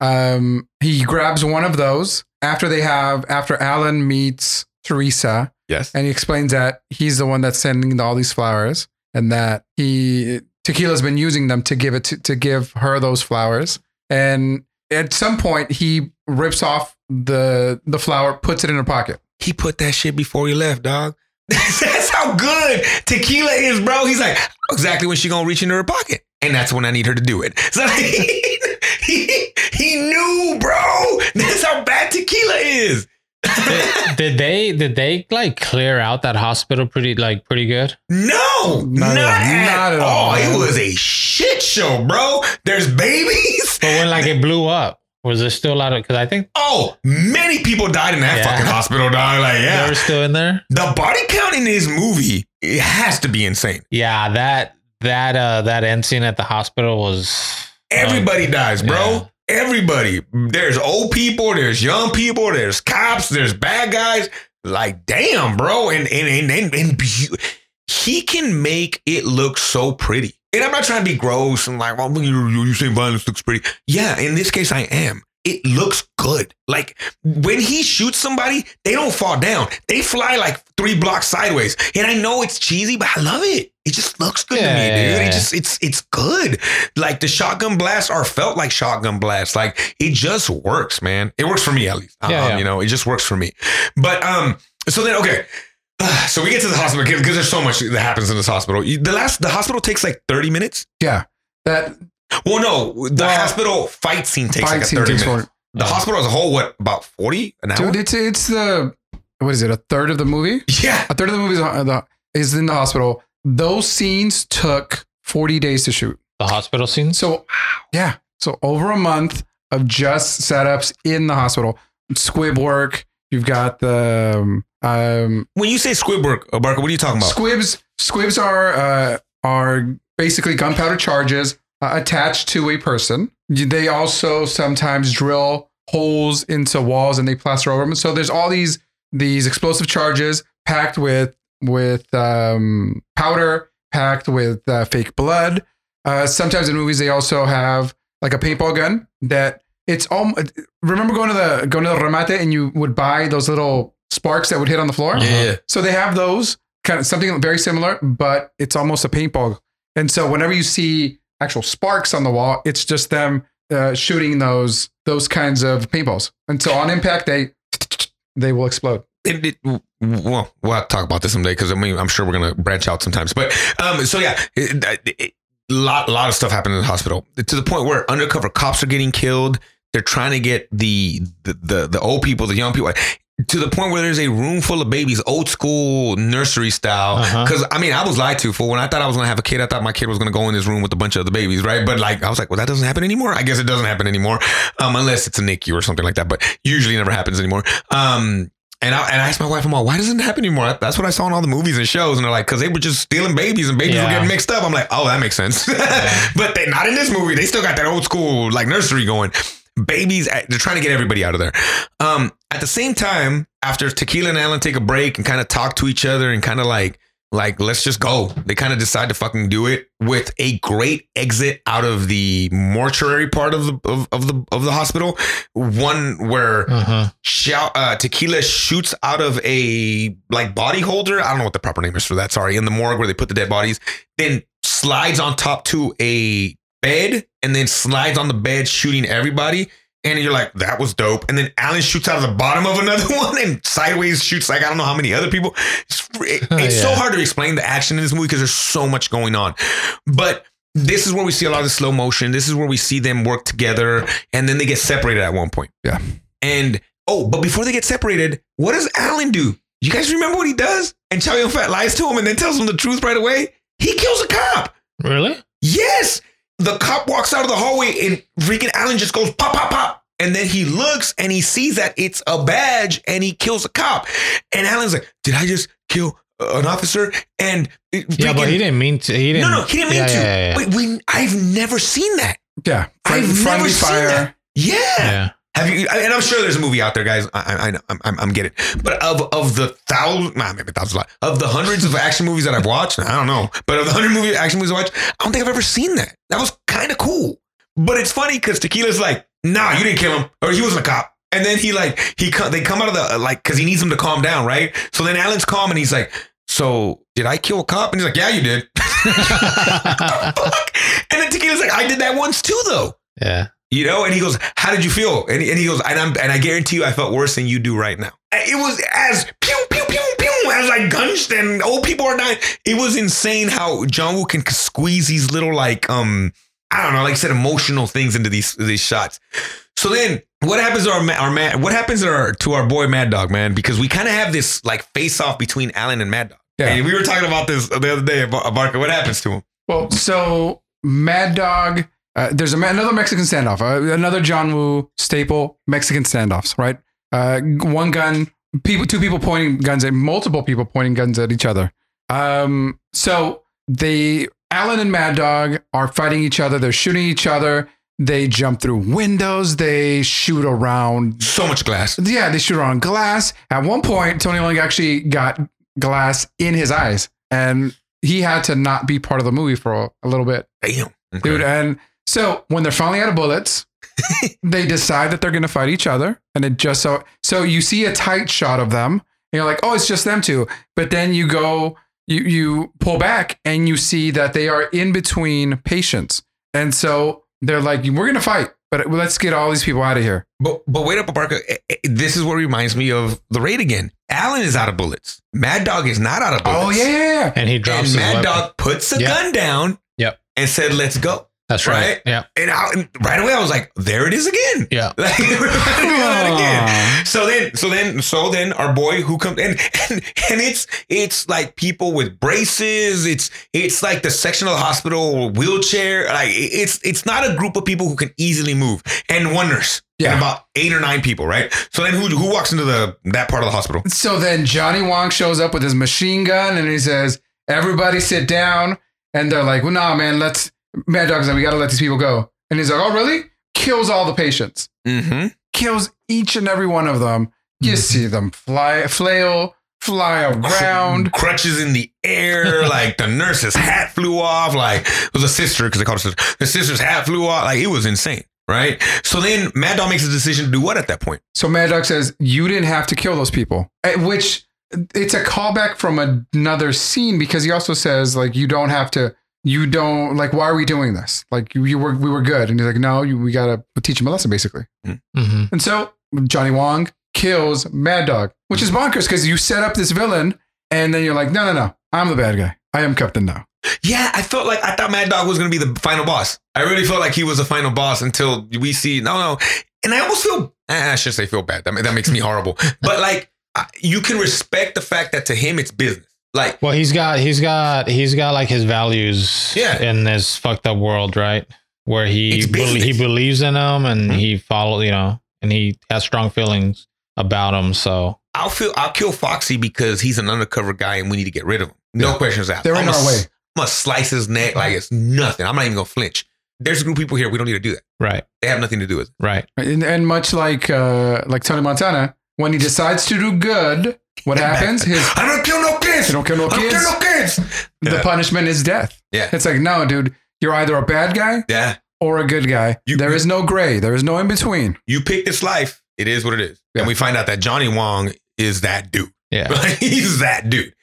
huh. um, he grabs one of those after they have, after Alan meets Teresa, Yes. and he explains that he's the one that's sending all these flowers and that he, Tequila's been using them to give it to, to give her those flowers. And at some point, he rips off the the flower, puts it in her pocket. He put that shit before he left, dog. [laughs] that's how good tequila is, bro. He's like, exactly when she gonna reach into her pocket. And that's when I need her to do it. [laughs] So he, he, he knew, bro. That's how bad tequila is. did, [laughs] did they did they like clear out that hospital pretty like pretty good? No, not, Not at all. at, Not at all. all, It was a shit show, bro. There's babies. But when like it blew up, was there still a lot of? Because I think Oh, many people died in that Yeah. fucking hospital, dog. Like, yeah, they were still in there. The body count in this movie, it has to be insane. Yeah, that that uh that end scene at the hospital was Everybody dies, bro. yeah. Everybody. There's old people, there's young people, there's cops, there's bad guys. Like, damn, bro. And and and, and, and he can make it look so pretty. And I'm not trying to be gross and like, well, you, you say violence looks pretty. Yeah, in this case, I am. It looks good. Like when he shoots somebody, they don't fall down. They fly like three blocks sideways. And I know it's cheesy, but I love it. It just looks good to me, yeah, dude. yeah. It just it's it's good. Like the shotgun blasts are felt like shotgun blasts. Like it just works, man. It works for me at least. Yeah, Um, yeah. You know, it just works for me. But um, so then okay. [sighs] So we get to the hospital because there's so much that happens in this hospital. The last the hospital takes like 30 minutes. Yeah. That Well, no, the Well, hospital fight scene takes fight like a scene 30 takes minutes. for The hospital as a whole, what about 40 an hour? dude. It's it's the what is it? A third of the movie? yeah, A third of the movie is, uh, the- is in the hospital. Those scenes took forty days to shoot. the hospital scenes. So yeah, so over a month of just setups in the hospital. Squib work. You've got the um, um, when you say Squidward, uh, Barca, what are you talking about? squibs. Squibs are uh, are basically gunpowder charges uh, attached to a person. They also sometimes drill holes into walls and they plaster over them. So there's all these these explosive charges packed with with um, powder, packed with uh, fake blood. Uh, sometimes in movies they also have like a paintball gun that it's all. Remember going to the going to the remate and you would buy those little sparks that would hit on the floor. yeah. So they have those kind of something very similar, but it's almost a paintball. And so whenever you see actual sparks on the wall, it's just them uh, shooting those those kinds of paintballs. And so on impact, they they will explode. it, it, well, we'll have to talk about this someday because I mean, I'm sure we're gonna branch out sometimes. But um, so yeah, it- lot lot of stuff happened in the hospital to the point where undercover cops are getting killed. They're trying to get the the the, the old people, the young people. To the point where there's a room full of babies, old school nursery style. Uh-huh. Because I mean, I was lied to. For when I thought I was gonna have a kid, I thought my kid was gonna go in this room with a bunch of other babies, right? But like, I was like, well, that doesn't happen anymore. I guess it doesn't happen anymore, um, unless it's a NICU or something like that. But usually, never happens anymore. Um, and I, and I asked my wife, I'm like, why doesn't it happen anymore? That's what I saw in all the movies and shows. And they're like, because they were just stealing babies and babies were getting mixed up. I'm like, oh, that makes sense. [laughs] but they not in this movie. They still got that old school like nursery going. Babies, they're trying to get everybody out of there. Um, at the same time, after Tequila and Alan take a break and kind of talk to each other and kind of like, like let's just go. They kind of decide to fucking do it with a great exit out of the mortuary part of the of, of the of the hospital. One where Uh-huh. uh, tequila shoots out of a like body holder. I don't know what the proper name is for that. Sorry, in the morgue where they put the dead bodies, then slides on top to a bed and then slides on the bed, shooting everybody. And you're like, that was dope. And then Alan shoots out of the bottom of another [laughs] one and sideways shoots like I don't know how many other people. It's, it- [laughs] it's so hard to explain the action in this movie because there's so much going on. But this is where we see a lot of slow motion. This is where we see them work together, and then they get separated at one point. Yeah. And oh, but before they get separated, what does Alan do? You guys remember what he does? And Chow Yun Fat lies to him and then tells him the truth right away. He kills a cop. Really? Yes. The cop walks out of the hallway and freaking Alan just goes pop, pop, pop. And then he looks and he sees that it's a badge and he kills a cop. And Alan's like, Did I just kill an officer? And it Yeah, but he didn't mean to. He didn't. no, no, he didn't mean yeah, to. Yeah, yeah, yeah. Wait, we, I've never seen that. Yeah. I've Friendly never seen that. Yeah. Yeah. Have you? And I'm sure there's a movie out there, guys. I, I, I I'm, I'm, I'm getting. But of of the thousand, nah, maybe thousands, lot of the hundreds of action movies that I've watched, I don't know. But of the hundred movie action movies I watched, I don't think I've ever seen that. That was kind of cool. But it's funny because Tequila's like, nah, you didn't kill him, or he wasn't a cop. And then he like he they come out of the uh, like because he needs him to calm down, right? So then Alan's calm and he's like, so did I kill a cop? And he's like, yeah, you did. [laughs] [laughs] And then Tequila's like, I did that once too, though. yeah. You know, and he goes, "How did you feel?" And, and he goes, and, I'm, "And I guarantee you, I felt worse than you do right now." It was as pew pew pew pew as like guns and old people are dying. It was insane how John Woo can squeeze these little like um I don't know, like I said, emotional things into these these shots. So then, what happens to our our man? What happens to our to our boy Mad Dog, man? Because we kind of have this like face off between Alan and Mad Dog. Yeah. And we were talking about this the other day, Bar- Barca. What happens to him? Well, so Mad Dog, uh, there's a, another Mexican standoff, uh, another John Woo staple Mexican standoffs, right? Uh, one gun, people, two people pointing guns at multiple people pointing guns at each other. Um, so they, Alan and Mad Dog are fighting each other. They're shooting each other. They jump through windows. They shoot around So much glass. yeah, they shoot around glass. At one point, Tony Leung actually got glass in his eyes, and he had to not be part of the movie for a, a little bit, Damn, Okay. dude. And so when they're finally out of bullets, [laughs] they decide that they're going to fight each other, and it just so so you see a tight shot of them, and you're like, oh, it's just them two. But then you go, you you pull back, and you see that they are in between patients, and so they're like, we're going to fight, but let's get all these people out of here. But but wait up, Barca. This is what reminds me of the raid again. Alan is out of bullets. Mad Dog is not out of oh, bullets. Oh yeah, yeah, yeah. And he drops And his Mad weapon. Dog puts a Yep. gun down. Yep. And said, "Let's go." That's right. right? Yeah. And, I, and right away, I was like, "There it is again." Yeah. [laughs] Like, it reminded me that again. So then, so then, so then, our boy who comes and [laughs] and and it's it's like people with braces. It's it's like the section of the hospital wheelchair. Like it's it's not a group of people who can easily move. And one nurse. Yeah. And about eight or nine people, right? So then, who who walks into the that part of the hospital? So then Johnny Wong shows up with his machine gun and he says, Everybody sit down. And they're like, Well, nah, man, let's Mad Dog's like, we gotta let these people go. And he's like, Oh, really? Kills all the patients. Mm-hmm. Kills each and every one of them. You see them fly flail, fly around. [laughs] crutches in the air. [laughs] like the nurse's hat flew off. Like it was a sister because they called her sister. The sister's hat flew off. Like it was insane. Right. So then Mad Dog makes a decision to do what at that point? So Mad Dog says, You didn't have to kill those people. At which it's a callback from another scene because he also says, like, you don't have to, you don't like, why are we doing this? Like you, you were we were good. And he's like, No, you, we gotta teach him a lesson, basically. Mm-hmm. And so Johnny Wong kills Mad Dog, which is bonkers because you set up this villain and then you're like, no, no, no, I'm the bad guy. I am Captain now. Yeah, I felt like I thought Mad Dog was gonna be the final boss. I really felt like he was the final boss until we see no, no, and I almost feel eh, I should say feel bad. That that makes me [laughs] horrible. But like you can respect the fact that to him it's business. Like Well, he's got he's got he's got like his values Yeah. in this fucked up world, right? Where he It's bel- he believes in them and Mhm. he follow, you know, and he has strong feelings about them. So I'll feel I'll kill Foxy because he's an undercover guy and we need to get rid of him. No Yeah. questions asked. They're in I'm our gonna way. s- I'm gonna slice his neck like it's nothing. I'm not even gonna flinch. There's a group of people here. We don't need to do that. Right. They have nothing to do with it. Right. And, and much like uh, like Tony Montana, when he decides to do good, what happens? His I don't kill no kids. You don't kill no I don't kill no kids. the punishment is death. Yeah. It's like no, dude, you're either a bad guy Yeah. or a good guy. You- there is no gray. There is no in between. You pick this life. It is what it is. Yeah. And we find out that Johnny Wong is that dude. Yeah. [laughs] He's that dude.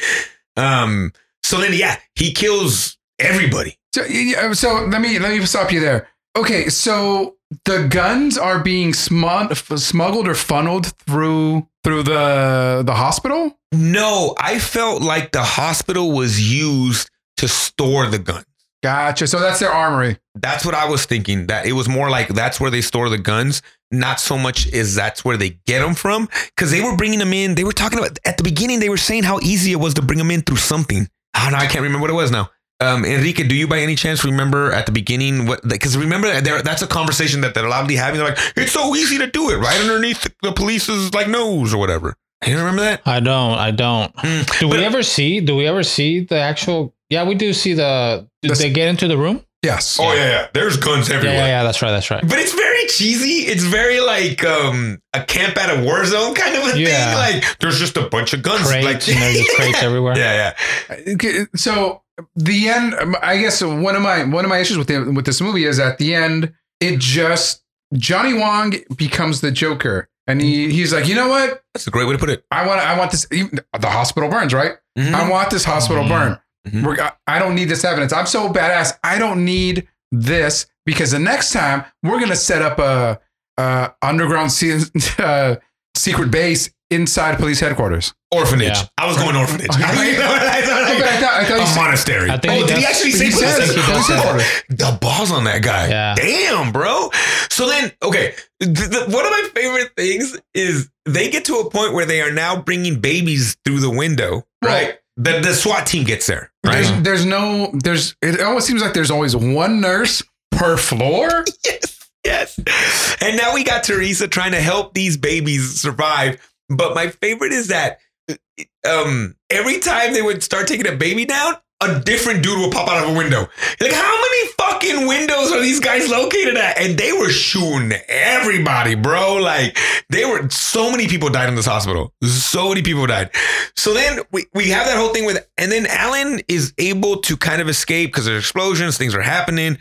Um. So then, yeah, he kills everybody. So, yeah, so let me let me stop you there. Okay, so the guns are being smug- smuggled or funneled through through the the hospital. No, I felt like the hospital was used to store the guns. Gotcha. So that's their armory. That's what I was thinking. That it was more like that's where they store the guns, not so much is that's where they get them from. Because they were bringing them in. They were talking about at the beginning. They were saying how easy it was to bring them in through something. Ah, I don't know. I can't remember what it was now. Um, Enrique, do you by any chance remember at the beginning what? Because remember, there, that's a conversation that they're loudly having. They're like, "It's so easy to do it right underneath the, the police's like nose or whatever." You remember that? I don't. I don't. Mm. Do we ever see? Do we ever see the actual? Yeah, we do see the. Did The- they get into the room? Yes. Oh yeah, yeah. There's guns everywhere. yeah, yeah. That's right. That's right. But it's very cheesy. It's very like um a camp at a war zone kind of a Yeah. thing. Like there's just a bunch of guns. Crates, like you know, the crates [laughs] everywhere. Yeah, yeah. Okay, So the end. I guess one of my one of my issues with the, with this movie is at the end, it just Johnny Wong becomes the Joker, and he he's like, you know what? That's a great way to put it. I want I want this. even- The hospital burns, right? Mhm. I want this hospital Mhm. burn. Mhm. We're, I don't need this evidence. I'm so badass. I don't need this because the next time we're gonna set up a, a underground se- [laughs] uh, secret base inside police headquarters. Orphanage. Yeah. I was going orphanage. Okay. You [laughs] know I thought? Oh, but I thought, I thought a said, monastery. I think oh, he did he actually say he police says headquarters? he does say headquarters. The balls on that guy. Yeah. Damn, bro. So then, okay, th- th- one of my favorite things is they get to a point where they are now bringing babies through the window, right? The, the SWAT team gets there, right? There's, there's no, there's, it almost seems like there's always one nurse per floor. [laughs] yes, yes. And now we got Teresa trying to help these babies survive. But my favorite is that um, every time they would start taking a baby down, a different dude would pop out of a window. Like, how many fucking windows are these guys located at? And they were shooting everybody, bro. Like, they were so many people died in this hospital. So many people died. So then we, we have that whole thing with, and then Alan is able to kind of escape because there's explosions, things are happening.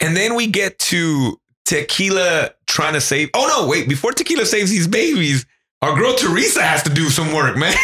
And then we get to Tequila trying to save. Oh, no, wait. Before Tequila saves these babies, our girl Teresa has to do some work, man.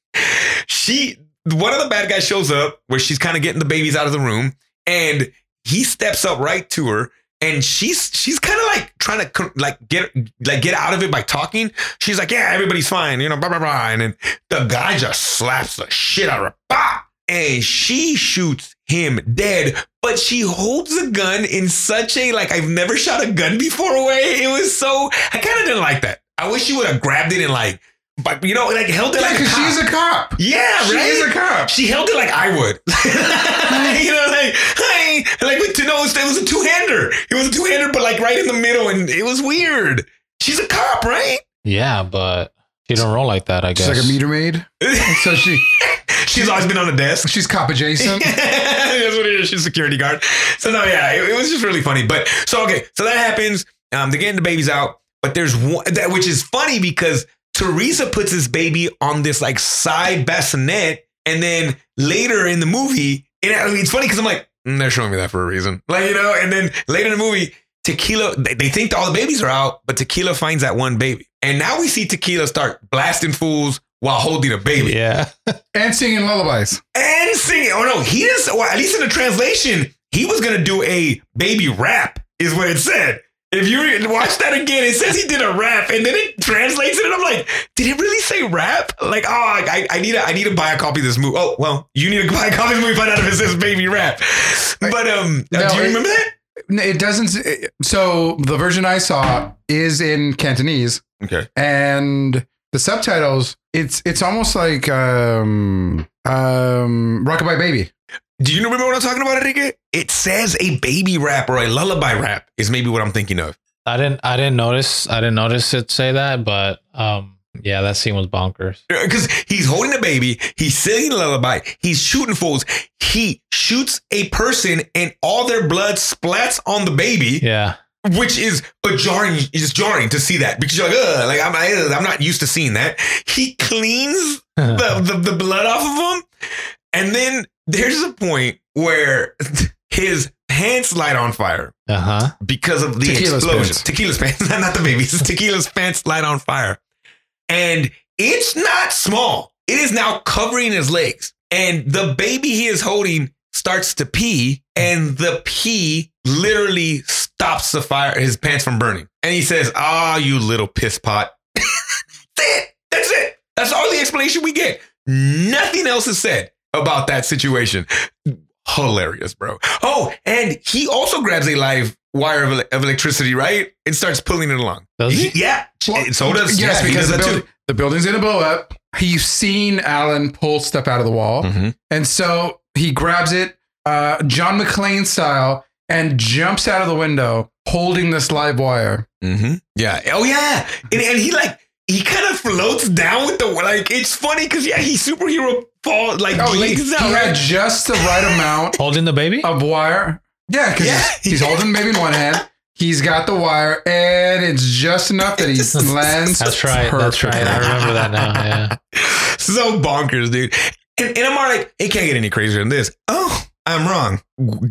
[laughs] she, one of the bad guys shows up where she's kind of getting the babies out of the room and he steps up right to her and she's she's kind of like trying to like get like get out of it by talking. She's like, "Yeah, everybody's fine," you know, blah blah blah. And then the guy just slaps the shit out of her, bah! and she shoots him dead. But she holds the gun in such a like I've never shot a gun before way. It was so I kind of didn't like that. I wish she would have grabbed it and like, but you know, like held it Yeah, like a because cop. she's a cop. yeah, She right. is a cop. She held it like I would. [laughs] you know, like, hey, like with to know it was a two hander. It was a two hander, but like right in the middle, and it was weird. She's a cop, right? Yeah, but she don't roll like that. I She's guess. like a meter maid. So she, [laughs] She's always been on the desk. she's cop adjacent. [laughs] That's what it is. She's security guard. So no, yeah, it, it was just really funny. But so okay, so that happens. Um, they're getting the babies out, but there's one that which is funny because Teresa puts this baby on this like side bassinet, and then later in the movie, and I mean, it's funny because I'm like, mm, they're showing me that for a reason, [laughs] like you know. And then later in the movie, Tequila, they, they think all the babies are out, but Tequila finds that one baby, and now we see Tequila start blasting fools while holding a baby yeah. [laughs] and singing lullabies. and singing. Oh no, he is. Well, at least in the translation, he was gonna do a baby rap, is what it said. If you re- watch that again, it says he did a rap, and then it translates it, and I'm like, did it really say rap? Like, oh, I, I need to, I need to buy a copy of this movie. Oh, well, you need to buy a copy of this movie. Find out if it says baby rap. But um, No, do you it- remember that? It doesn't. So the version I saw is in Cantonese, Okay. and the subtitles. It's it's almost like um um Rockabye Baby. Do you remember what I'm talking about, Enrique? It says a baby rap or a lullaby rap is maybe what I'm thinking of. I didn't. I didn't notice. I didn't notice it say that, but um, Yeah, that scene was bonkers. because he's holding a baby, he's singing a lullaby, he's shooting fools. He shoots a person, and all their blood splats on the baby, Yeah. which is a jarring. Is jarring to see that because you're like, Ugh, like I'm, I, I'm not used to seeing that. He cleans [laughs] the, the the blood off of him, and then there's a point where [laughs] his pants light on fire Uh huh. because of the Tequila's explosion. pants. Tequila's pants, [laughs] not the babies. [laughs] Tequila's pants light on fire. And it's not small. It is now covering his legs. And the baby he is holding starts to pee, and the pee literally stops the fire, his pants from burning. And he says, Ah, you little piss pot. That's it. That's it. That's all the explanation we get. Nothing else is said about that situation. Hilarious, bro. Oh, and he also grabs a live wire of, of electricity, right? And starts pulling it along. Does he? Yeah. Well, so does yes, yeah, because does the, that building, too. the building's gonna blow up. He's seen Alan pull stuff out of the wall, Mhm. and so he grabs it, uh, John McClane style, and jumps out of the window holding this live wire. Mm-hmm. Yeah. Oh yeah. And, and he like he kind of floats down with the like. It's funny because yeah, he superhero fall like Oh, he, legs he down. had right? just the right amount [laughs] Holding the baby? of wire. Yeah, because Yeah. he's holding maybe in one hand. He's got the wire, and it's just enough that he [laughs] lands. That's right. That's right. I remember that now. Yeah. [laughs] so bonkers, dude. And, and I'm all like, it can't get any crazier than this. Oh, I'm wrong.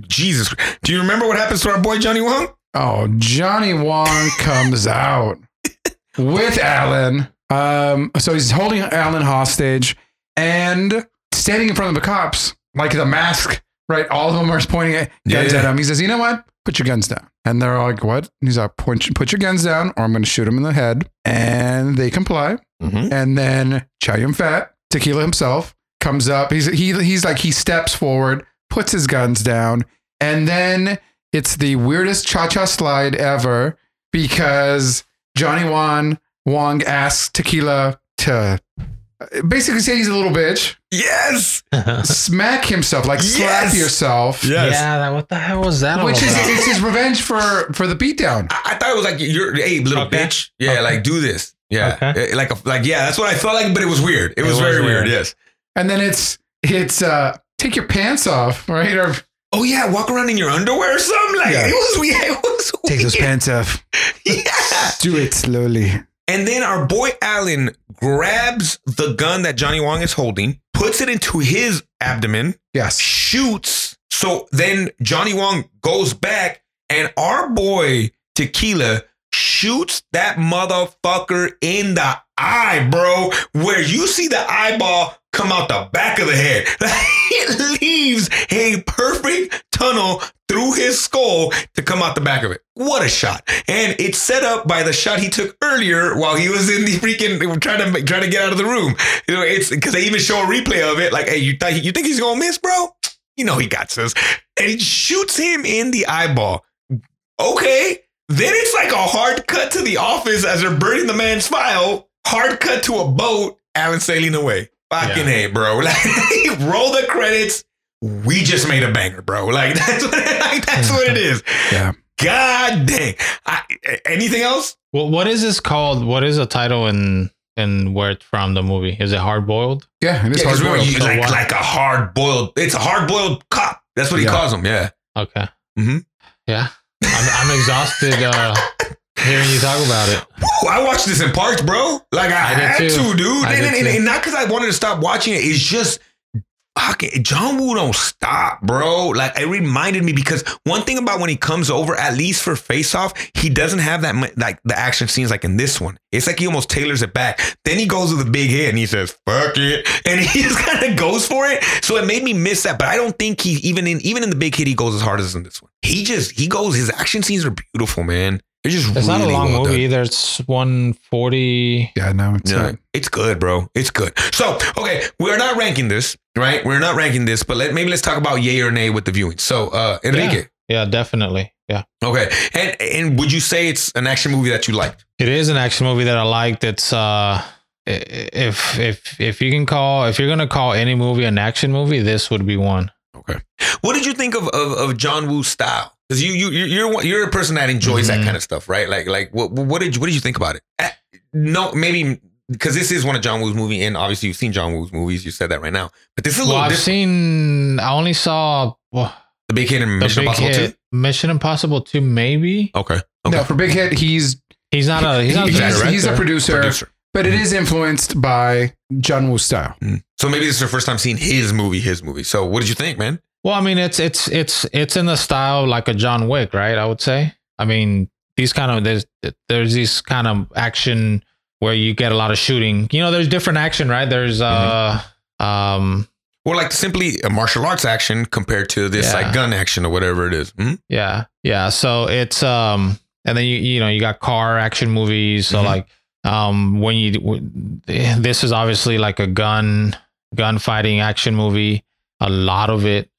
Jesus. Do you remember what happens to our boy Johnny Wong? Oh, Johnny Wong comes out with Alan. Um, so he's holding Alan hostage and standing in front of the cops, like the mask, right? All of them are pointing at guns Yeah. at him. He says, You know what? Put your guns down. And they're all like, What? And he's like, Put, put your guns down, or I'm going to shoot him in the head. And they comply. Mm-hmm. And then Chow Yun Fat, Tequila himself, comes up. He's he he's like he steps forward, puts his guns down, and then it's the weirdest cha-cha slide ever because Johnny Wan Wong asks Tequila to uh, basically say he's a little bitch, Yes. [laughs] smack himself, like slap Yes. yourself. Yes. Yeah, that, what the hell was that all Which is about? it's his revenge for for the beatdown. I, I thought it was like you're hey little Okay. bitch. Yeah, Okay. like do this. Yeah. Okay. Eh, Like a, like yeah, that's what I felt like, but it was weird. It was was very weird. weird. Yes. And then it's it's uh take your pants off, right? Or Oh yeah, walk around in your underwear or something. Like Yeah. it was weird. [laughs] It was take those pants off. [laughs] Yeah. Do it slowly. And then our boy Alan grabs the gun that Johnny Wong is holding, puts it into his abdomen, Yes. shoots. So then Johnny Wong goes back, and our boy Tequila shoots that motherfucker in the eye, bro, where you see the eyeball come out the back of the head. [laughs] it leaves a perfect tunnel through his skull to come out the back of it. What a shot. And it's set up by the shot he took earlier while he was in the freaking trying to trying to get out of the room. You know, it's because they even show a replay of it. Like, hey, you th- you think he's gonna miss, bro? You know he got this. And he shoots him in the eyeball. Okay. Then it's like a hard cut to the office as they're burning the man's file. Hard cut to a boat. Alan sailing away. Fucking Yeah. hey, bro. [laughs] Like, roll the credits. We just made a banger, bro. Like [laughs] that's what, like, that's what it is. Yeah. God dang. I, anything else? Well, what is this called? What is the title and and where it's from the movie? Is it Hard Boiled? Yeah, it is Yeah, 'cause hard boiled. So like like a hard boiled. It's a hard boiled cop. That's what he Yeah. calls him. Yeah. Okay. Mhm. Yeah. I'm, I'm exhausted uh, [laughs] hearing you talk about it. Whew, I watched this in parts, bro. Like I, I had too. to, dude. I and, did and- and not because I wanted to stop watching it. It's just fucking John Woo don't stop, bro. Like it reminded me because one thing about when he comes over, at least for Face Off, he doesn't have that mu- like the action scenes like in this one. It's like he almost tailors it back. Then he goes with a big hit and he says "fuck it," [laughs] and he just kind of goes for it. So it made me miss that. But I don't think he even in even in the big hit he goes as hard as in this one. He just he goes. His action scenes are beautiful, man. They're just It's not a long well movie done. either. It's 140. Yeah, no, it's Yeah, not. it's good, bro. It's good. So, okay, we're not ranking this, right? We're not ranking this, but let, maybe let's talk about yay or nay with the viewing. So, uh, Enrique, Yeah, definitely. Yeah. okay, and and would you say it's an action movie that you liked? It is an action movie that I liked. It's uh if if if you can call if you're gonna call any movie an action movie, this would be one. Okay, what did you think of of, of John Woo's style? Because you you you're you're a person that enjoys that Mhm. kind of stuff, right? Like like what what did you, what did you think about it? Eh, No, maybe because this is one of John Woo's movie, and obviously you've seen John Woo's movies. You said that right now, but this is a Well, little I've different. seen. I only saw well, the Big Hit and Mission big Impossible hit, Two. Mission Impossible Two, maybe. Okay, okay. No, for Big Hit, he's He's not a. He's not he's, a he's, a producer, Producer. but it is influenced by John Woo style. So maybe this is your first time seeing his movie. His movie. So what did you think, man? Well, I mean, it's it's it's it's in the style like a John Wick, right? I would say. I mean, these kind of there's there's these kind of action where you get a lot of shooting. You know, there's different action, right? There's uh um Or like simply a martial arts action compared to this Yeah. like gun action or whatever it is. Hmm? yeah yeah. So it's um and then you you know you got car action movies. So Mhm. like um when you w- this is obviously like a gun gun fighting action movie. A lot of it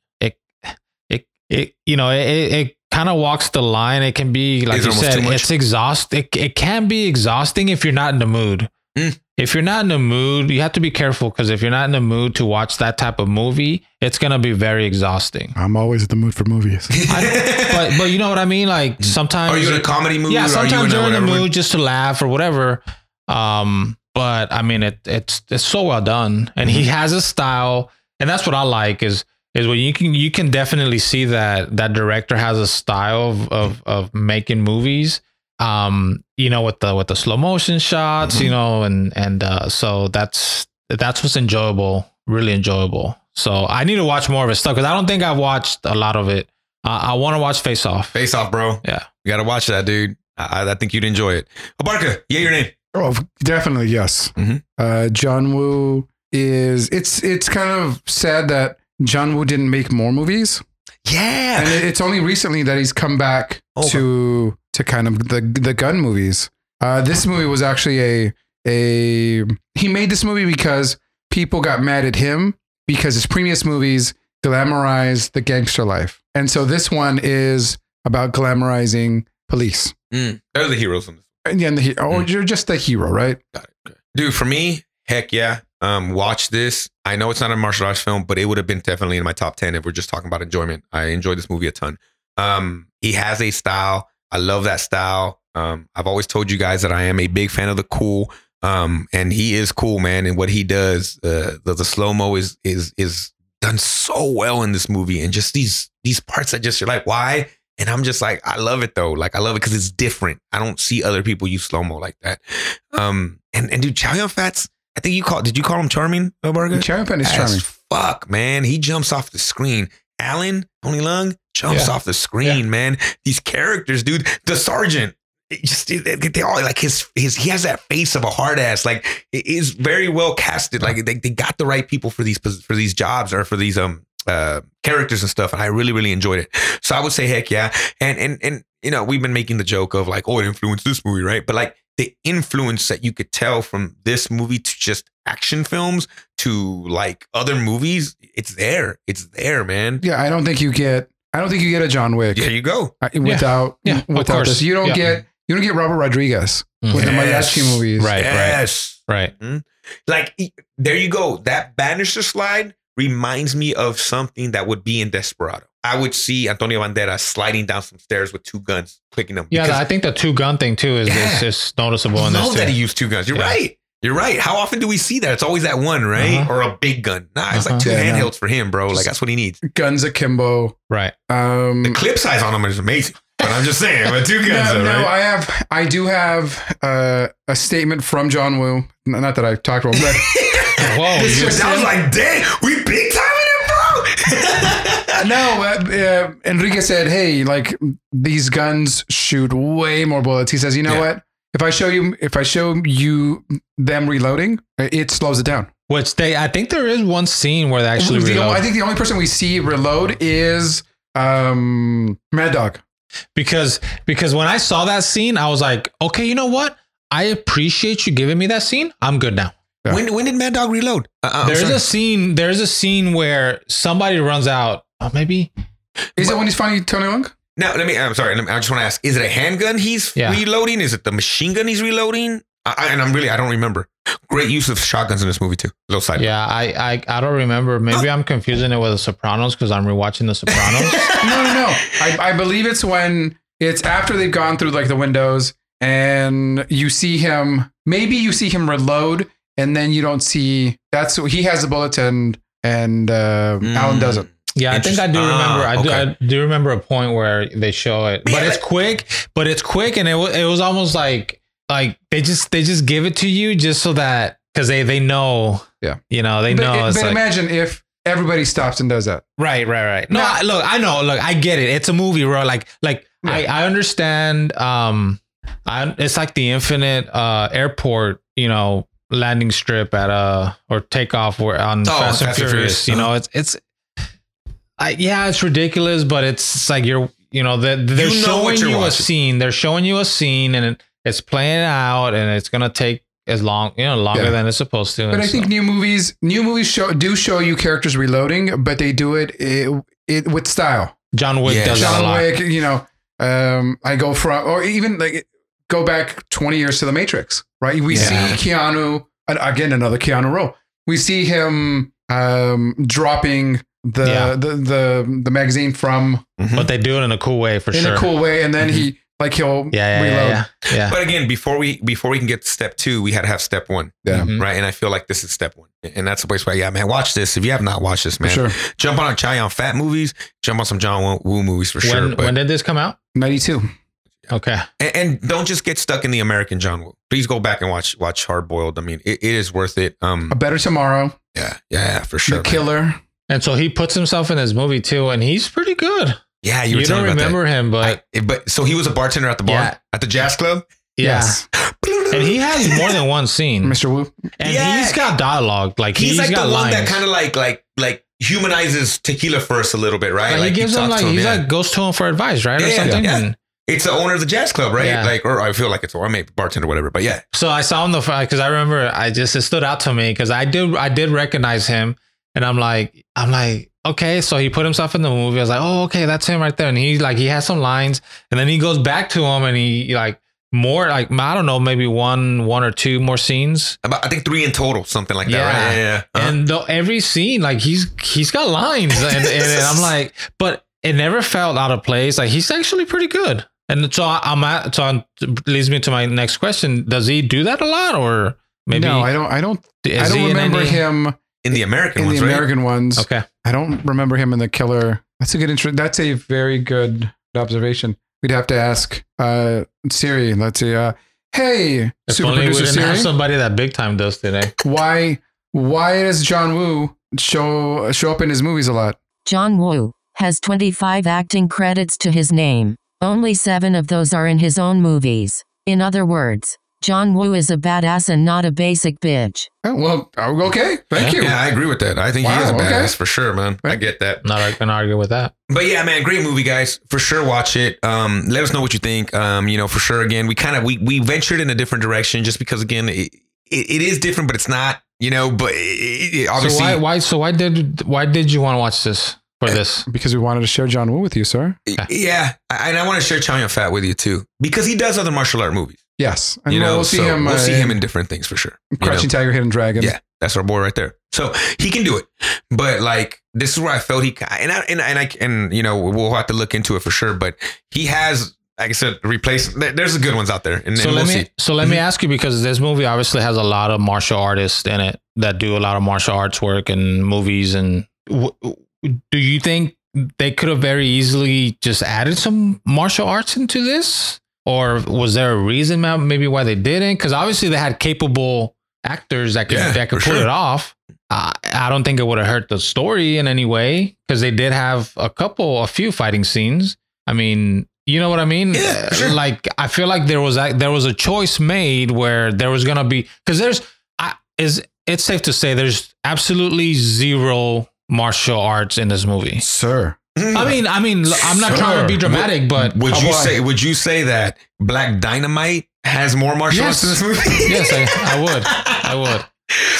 it it it you know it it, it kind of walks the line. It can be like Is it you said, it's exhaust. It, it can be exhausting if you're not in the mood. Mm. If you're not in the mood, you have to be careful because if you're not in the mood to watch that type of movie, it's gonna be very exhausting. I'm always in the mood for movies. [laughs] but but you know what I mean? Like sometimes Are you in a comedy movie? yeah, or sometimes are you in you're a in the mood just to laugh or whatever. Um, but I mean, it it's it's so well done, and he has a style, and that's what I like is is when you can you can definitely see that that director has a style of of, of making movies. Um, you know, with the with the slow motion shots, you know, and and uh, so that's that's what's enjoyable, really enjoyable. So I need to watch more of his stuff because I don't think I've watched a lot of it. Uh, I want to watch Face Off. Face off, bro. Yeah. You got to watch that, dude. I, I think you'd enjoy it. Abarca yeah, your name. oh, definitely yes. Mhm. Uh, John Woo is it's it's kind of sad that John Woo didn't make more movies, Yeah. and it- it's only recently that he's come back Okay. to to kind of the the gun movies. Uh, this movie was actually a a he made this movie because people got mad at him because his previous movies glamorized the gangster life, and so this one is about glamorizing police. Mm, they're the heroes in this. And yeah, the, he- or Mm. you're just the hero, right? Got it. Okay. Dude, for me, heck yeah. Um, watch this. I know it's not a martial arts film, but it would have been definitely in my top 10 if we're just talking about enjoyment. I enjoyed this movie a ton. Um, he has a style. I love that style. Um, I've always told you guys that I am a big fan of the cool. Um, and he is cool, man. And what he does, uh, the, the slow mo is is is done so well in this movie. And just these these parts that just you're like, why? And I'm just like, I love it though. Like I love it because it's different. I don't see other people use slow mo like that. Um, and and dude, Chow Yun Fat's. I think you call. Did you call him charming, Barca? Cherry Pen is charming. fuck, man. He jumps off the screen. Alan Tony Leung jumps Yeah. off the screen, man. These characters, dude. The sergeant. it just they, they all like his his he has that face of a hard ass like it is very well casted like they, they got the right people for these for these jobs or for these um uh characters and stuff and I really really enjoyed it so I would say heck yeah and and and you know we've been making the joke of like oh it influenced this movie right but like the influence that you could tell from this movie to just action films to like other movies it's there it's there man Yeah, I don't think you get. I don't think you get a John Wick there you go without Yeah, of without course. this. You don't Yeah. get you don't get Robert Rodriguez mm-hmm. with the Yes. mariachi movies. Right, right, yes right. Mm-hmm. like e- there you go that banister slide reminds me of something that would be in desperado i would see antonio banderas sliding down some stairs with two guns clicking them Yeah, I think the two gun thing too is Yeah. is, is noticeable I in this love too. that he used two guns you're Yeah. right you're right how often do we see that it's always that one right Uh-huh. or a big gun nah it's like Uh-huh. two Yeah, no. handhelds for him bro like that's what he needs Guns akimbo. right. Um, the clip size on him is amazing but i'm just saying but two [laughs] guns no, though, no, right? I have. I do have uh, a statement from John Woo. Not that I talked about, him, but [laughs] Whoa, This you- just- I was like, damn, we big time in it, bro. [laughs] [laughs] no. Uh, uh, Enrique said, "Hey, like these guns shoot way more bullets." He says, "You know Yeah. what? If I show you, if I show you them reloading, it slows it down." which they I think there is one scene where they actually The- reload I think the only person we see reload is um, Mad Dog. because because when I saw that scene, I was like, okay, you know what? I appreciate you giving me that scene. I'm good now. Yeah. when when did Mad Dog reload? Uh, there's sorry. a scene. There's a scene where somebody runs out. Oh, maybe Is it when he's finally Tony Leung? Now, let me. I'm sorry. let me- I just want to ask: Is it a handgun he's Yeah. reloading? Is it the machine gun he's reloading? I, I- and I'm really, I don't remember. Great use of shotguns in this movie too. Little side. Yeah, I I, I don't remember. Maybe I'm confusing it with The Sopranos because I'm rewatching The Sopranos. [laughs] No, no, no. I, I believe it's when it's after they've gone through like the windows and you see him maybe you see him reload, and then you don't see. That's he has the bullet and and uh, Mm. Alan doesn't. Yeah, I think I do Interesting. remember. Ah, I, do, okay. I do remember a point where they show it, Yeah, but it's quick. But it's quick, and it was it was almost like like they just they just give it to you just so that because they they know. Yeah. you know they But, know. it's but like, imagine if everybody stops and does that. Right, right, right. No, Now- I, look, I know. Look, I get it. It's a movie, bro. Like, like I, Yeah. I understand. Um, I, it's like the infinite uh airport, you know, landing strip at a or takeoff where on Oh, Fast and Furious. Furious, You uh-huh. know, it's it's. I, yeah, it's ridiculous, but it's, like you're, you know, they're, they're You know showing you a scene. They're showing you a scene, and it, it's playing out, and it's gonna take as long, you know, longer Yeah. than it's supposed to. But I think new movies, new movies show do show you characters reloading, but they do it it, it with style. John Wick Yeah, does John. Wick, you know, um, I go from, or even like go back 20 years to the Matrix, right? We Yeah. see Keanu, again, another Keanu role. We see him um, dropping the, Yeah. the, the, the magazine from Mhm. But they do it in a cool way for in sure. In a cool way. And then he, like he'll yeah, yeah, reload. yeah, yeah, yeah. But again, before we before we can get to step two, we had to have step one, Yeah. Mhm. right? And I feel like this is step one, and that's the place where yeah, man, watch this. If you have not watched this, For man, sure. jump on Chow Yun Fat movies, jump on some John Woo movies for sure. when But, when did this come out? 92. Okay. and, and don't just get stuck in the American John Woo. Please go back and watch watch Hard Boiled. I mean, it, it is worth it. Um, A Better Tomorrow, yeah, yeah, for sure. The man. Killer. And so he puts himself in this movie too, and he's pretty good. Yeah, you, You, don't telling that. remember him, but I- but so he was a bartender at the bar Yeah. at the jazz club. yeah. Yes. And he has more than one scene, Mr. Woo. and Yeah. he's got dialogue. Like he's, he's like the got one that kind of like like like humanizes tequila first a little bit, right? Like, he gives him like to he's yeah. like goes to him for advice, right, or Yeah, yeah, something. yeah. And it's the owner of the jazz club, right? Yeah. Like, or I feel like it's or maybe bartender, whatever. But yeah, so I saw him the because I remember I just it stood out to me because I did I did recognize him, and I'm like I'm like okay, so he put himself in the movie. I was like, oh okay, that's him right there, and he like he has some lines, and then he goes back to him, and he like more like I don't know maybe one one or two more scenes. about I think three in total, something like that, Yeah. right? Yeah, yeah. yeah. Uh-huh. and though every scene like he's he's got lines and, and, and i'm [laughs] like but it never felt out of place like he's actually pretty good and so I- i'm at so I'm, leads me to my next question does he do that a lot or maybe no, I don't. I don't. I don't remember any- him in the American in ones, the right? American ones. okay I don't remember him in the Killer. That's a good intro. That's a very good observation. We'd have to ask uh, Siri. Let's see. Uh, hey, if super only we producer didn't have Siri. somebody that big time does today why? Why does John Woo show show up in his movies a lot? John Woo has 25 acting credits to his name. Only seven of those are in his own movies. In other words, John Woo is a badass and not a basic bitch. Oh, well, okay. Thank you. Yeah, I agree with that. I think he is a okay. badass for sure, man. I get that. not gonna argue with that But yeah, man, great movie, guys. For sure, watch it. Um, let us know what you think. Um, you know, for sure. Again, we kind of we we ventured in a different direction just because again, it, it, it is different, but it's not. You know, but it, it, obviously, so why why so why did why did you want to watch this for this [laughs] Because we wanted to share John Woo with you, sir. yeah, and I want to share Chow Yun Fat with you too because he does other martial art movies. Yes, and you know, we'll see so him. We'll uh, see him in different things for sure. you know? Crouching Tiger, Hidden Dragon. Yeah, that's our boy right there. So he can do it. But like this is where I felt he ca- and I and, I- and I and you know we'll have to look into it for sure. But he has, like I said, replace. There's the good ones out there, and, so let we'll me see. so let me ask you because this movie obviously has a lot of martial artists in it that do a lot of martial arts work and movies and w- do you think they could have very easily just added some martial arts into this or was there a reason maybe why they didn't because obviously they had capable actors that could Yeah, that could pull sure. it off uh, I don't think it would have hurt the story in any way because they did have a couple, a few fighting scenes. I mean, you know what I mean? Yeah, sure. Like I feel like there was a, there was a choice made where there was gonna be because there's I, is it's safe to say there's absolutely zero martial arts in this movie. sir. I mean, I mean, I'm not trying to be Sure. dramatic, but would you about- say would you say that Black Dynamite has more martial Yes. arts in this movie? [laughs] yes, I, I would, [laughs] I would.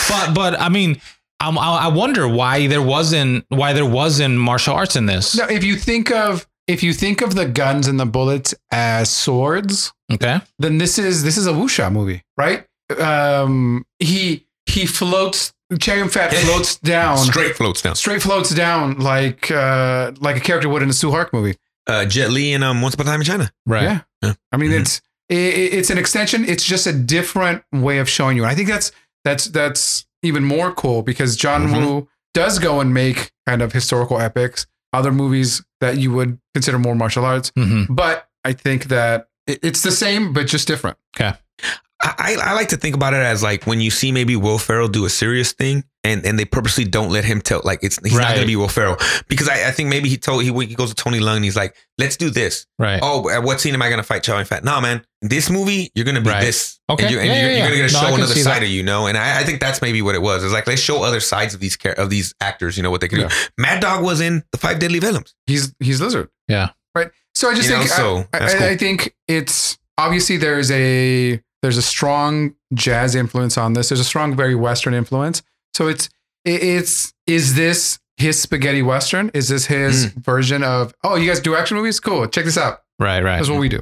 But but I mean, I'm, I I wonder why there wasn't why there wasn't martial arts in this. No, if you think of if you think of the guns and the bullets as swords, Okay. then this is this is a wuxia movie, right? Um, he he floats. Chow Yun Fat floats down, Straight floats down. straight floats down like uh like a character would in a Tsui Hark movie. Uh, Jet Li and um, Once Upon a Time in China. Right. Yeah. Yeah. I mean, Mhm. it's i- i- it's an extension. It's just a different way of showing you. And I think that's that's that's even more cool because John Mhm. Woo does go and make kind of historical epics, other movies that you would consider more martial arts. hmm But I think that it- it's the same, but just different. I, I like to think about it as like when you see maybe Will Ferrell do a serious thing and, and they purposely don't let him tell like it's he's not gonna be Will Ferrell because I, I think maybe he told he he goes to Tony Leung and he's like let's do this Right. oh at what scene am I gonna fight Chow Yun Fat no man this movie you're gonna be Right. this Okay. and, you, and Yeah, you're, yeah, you're gonna yeah. get to No, show can another side that. of you know and I, I think that's maybe what it was it's like let's show other sides of these char- of these actors you know what they can Yeah. do Mad Dog was in the Five Deadly Venoms He's he's lizard. Yeah. Right. So I just You know, think so I, I, cool. I think it's obviously there's a there's a strong jazz influence on this. There's a strong, very Western influence. So it's it's is this his spaghetti Western? Is this his Mm. version of oh you guys do action movies? Cool. Check this out. Right. Right. That's what we do.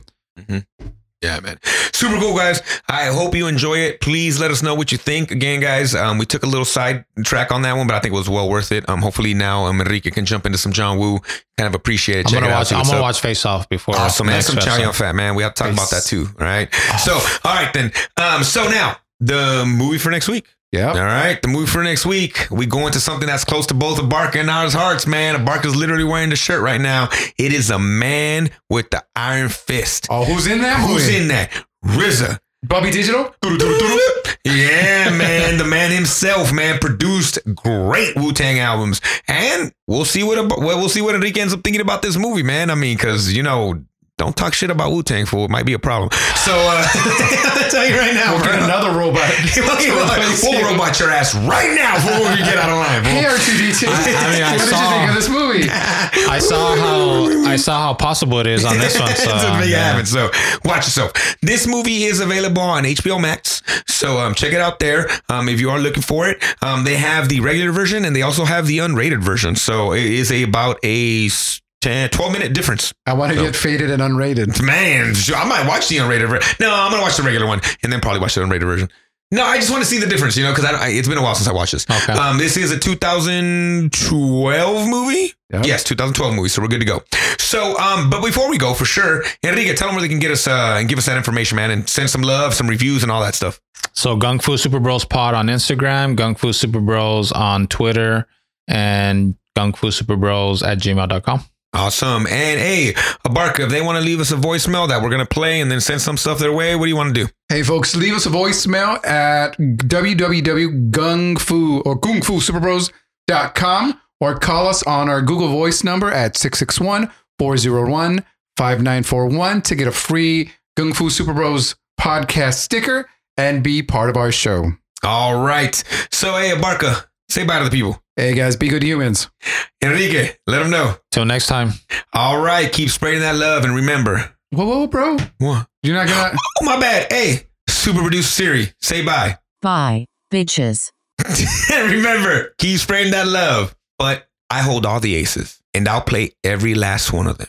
Yeah, man. Super cool, guys. I hope you enjoy it. Please let us know what you think. Again, guys, um, we took a little side track on that one, but I think it was well worth it. Um, hopefully now um, Enrique can jump into some John Woo. Kind of appreciate it. I'm Check gonna it watch. I'm gonna up. watch Face Off before. Awesome, man. Some Chow. Yun Fat, man. We have to talk about that too. All right. So, all right then. Um, so now the movie for next week. Yeah. All right, the movie for next week. We go into something that's close to both of Barca and ours hearts, man. Barca's literally wearing the shirt right now. It is a man with the iron fist. Oh, who's in that? Who's in that? RZA. Bobby Digital. Yeah, man, the man himself, man, produced great Wu Tang albums, and we'll see what we'll see what Enrique ends up thinking about this movie, man. I mean, because you know, don't talk shit about Wu Tang, fool. It might be a problem. So uh, [laughs] I'll tell you right now, We'll bro. get another robot. Okay, [laughs] well, we'll robot your ass right now before we get out of line. Hey fool. [laughs] R2D2. I- I mean, I what did saw- you think of this movie? I saw how I saw how possible it is on this one. So it's a big yeah. habit. So watch yourself. This movie is available on HBO Max. So um, check it out there. Um, if you are looking for it, um, they have the regular version and they also have the unrated version. So it is a, about a s- 10, 12 minute difference. I want to So- get faded and unrated. Man, I might watch the unrated version. No, I'm gonna watch the regular one and then probably watch the unrated version. No, I just want to see the difference, you know, because I, I, it's been a while since I watched this. Okay. Um, this is a 2012 movie. Yeah. Yes, 2012 movie. So we're good to go. So, um, but before we go, for sure, Enrique, tell them where they can get us uh, and give us that information, man, and send some love, some reviews, and all that stuff. So Gung Fu Super Bros Pod on Instagram, Gung Fu Super Bros on Twitter, and Gung Fu Super Bros at gmail.com. Awesome. And hey, Abarca, if they want to leave us a voicemail that we're gonna play and then send some stuff their way, what do you want to do? Hey folks, leave us a voicemail at www.gungfu or gungfusuperbros.com or call us on our Google Voice number at 661-401-5941 to get a free Gung Fu Super Bros podcast sticker and be part of our show. All right. So hey, Abarca, say bye to the people. Hey guys, be good humans. Enrique, let them know. Till next time. All right, keep spreading that love and remember. Whoa, whoa, bro. What? You're not gonna [gasps] Oh my bad. Hey, super producer Siri, say bye. Bye, bitches. [laughs] and remember, keep spreading that love. But I hold all the aces, and I'll play every last one of them.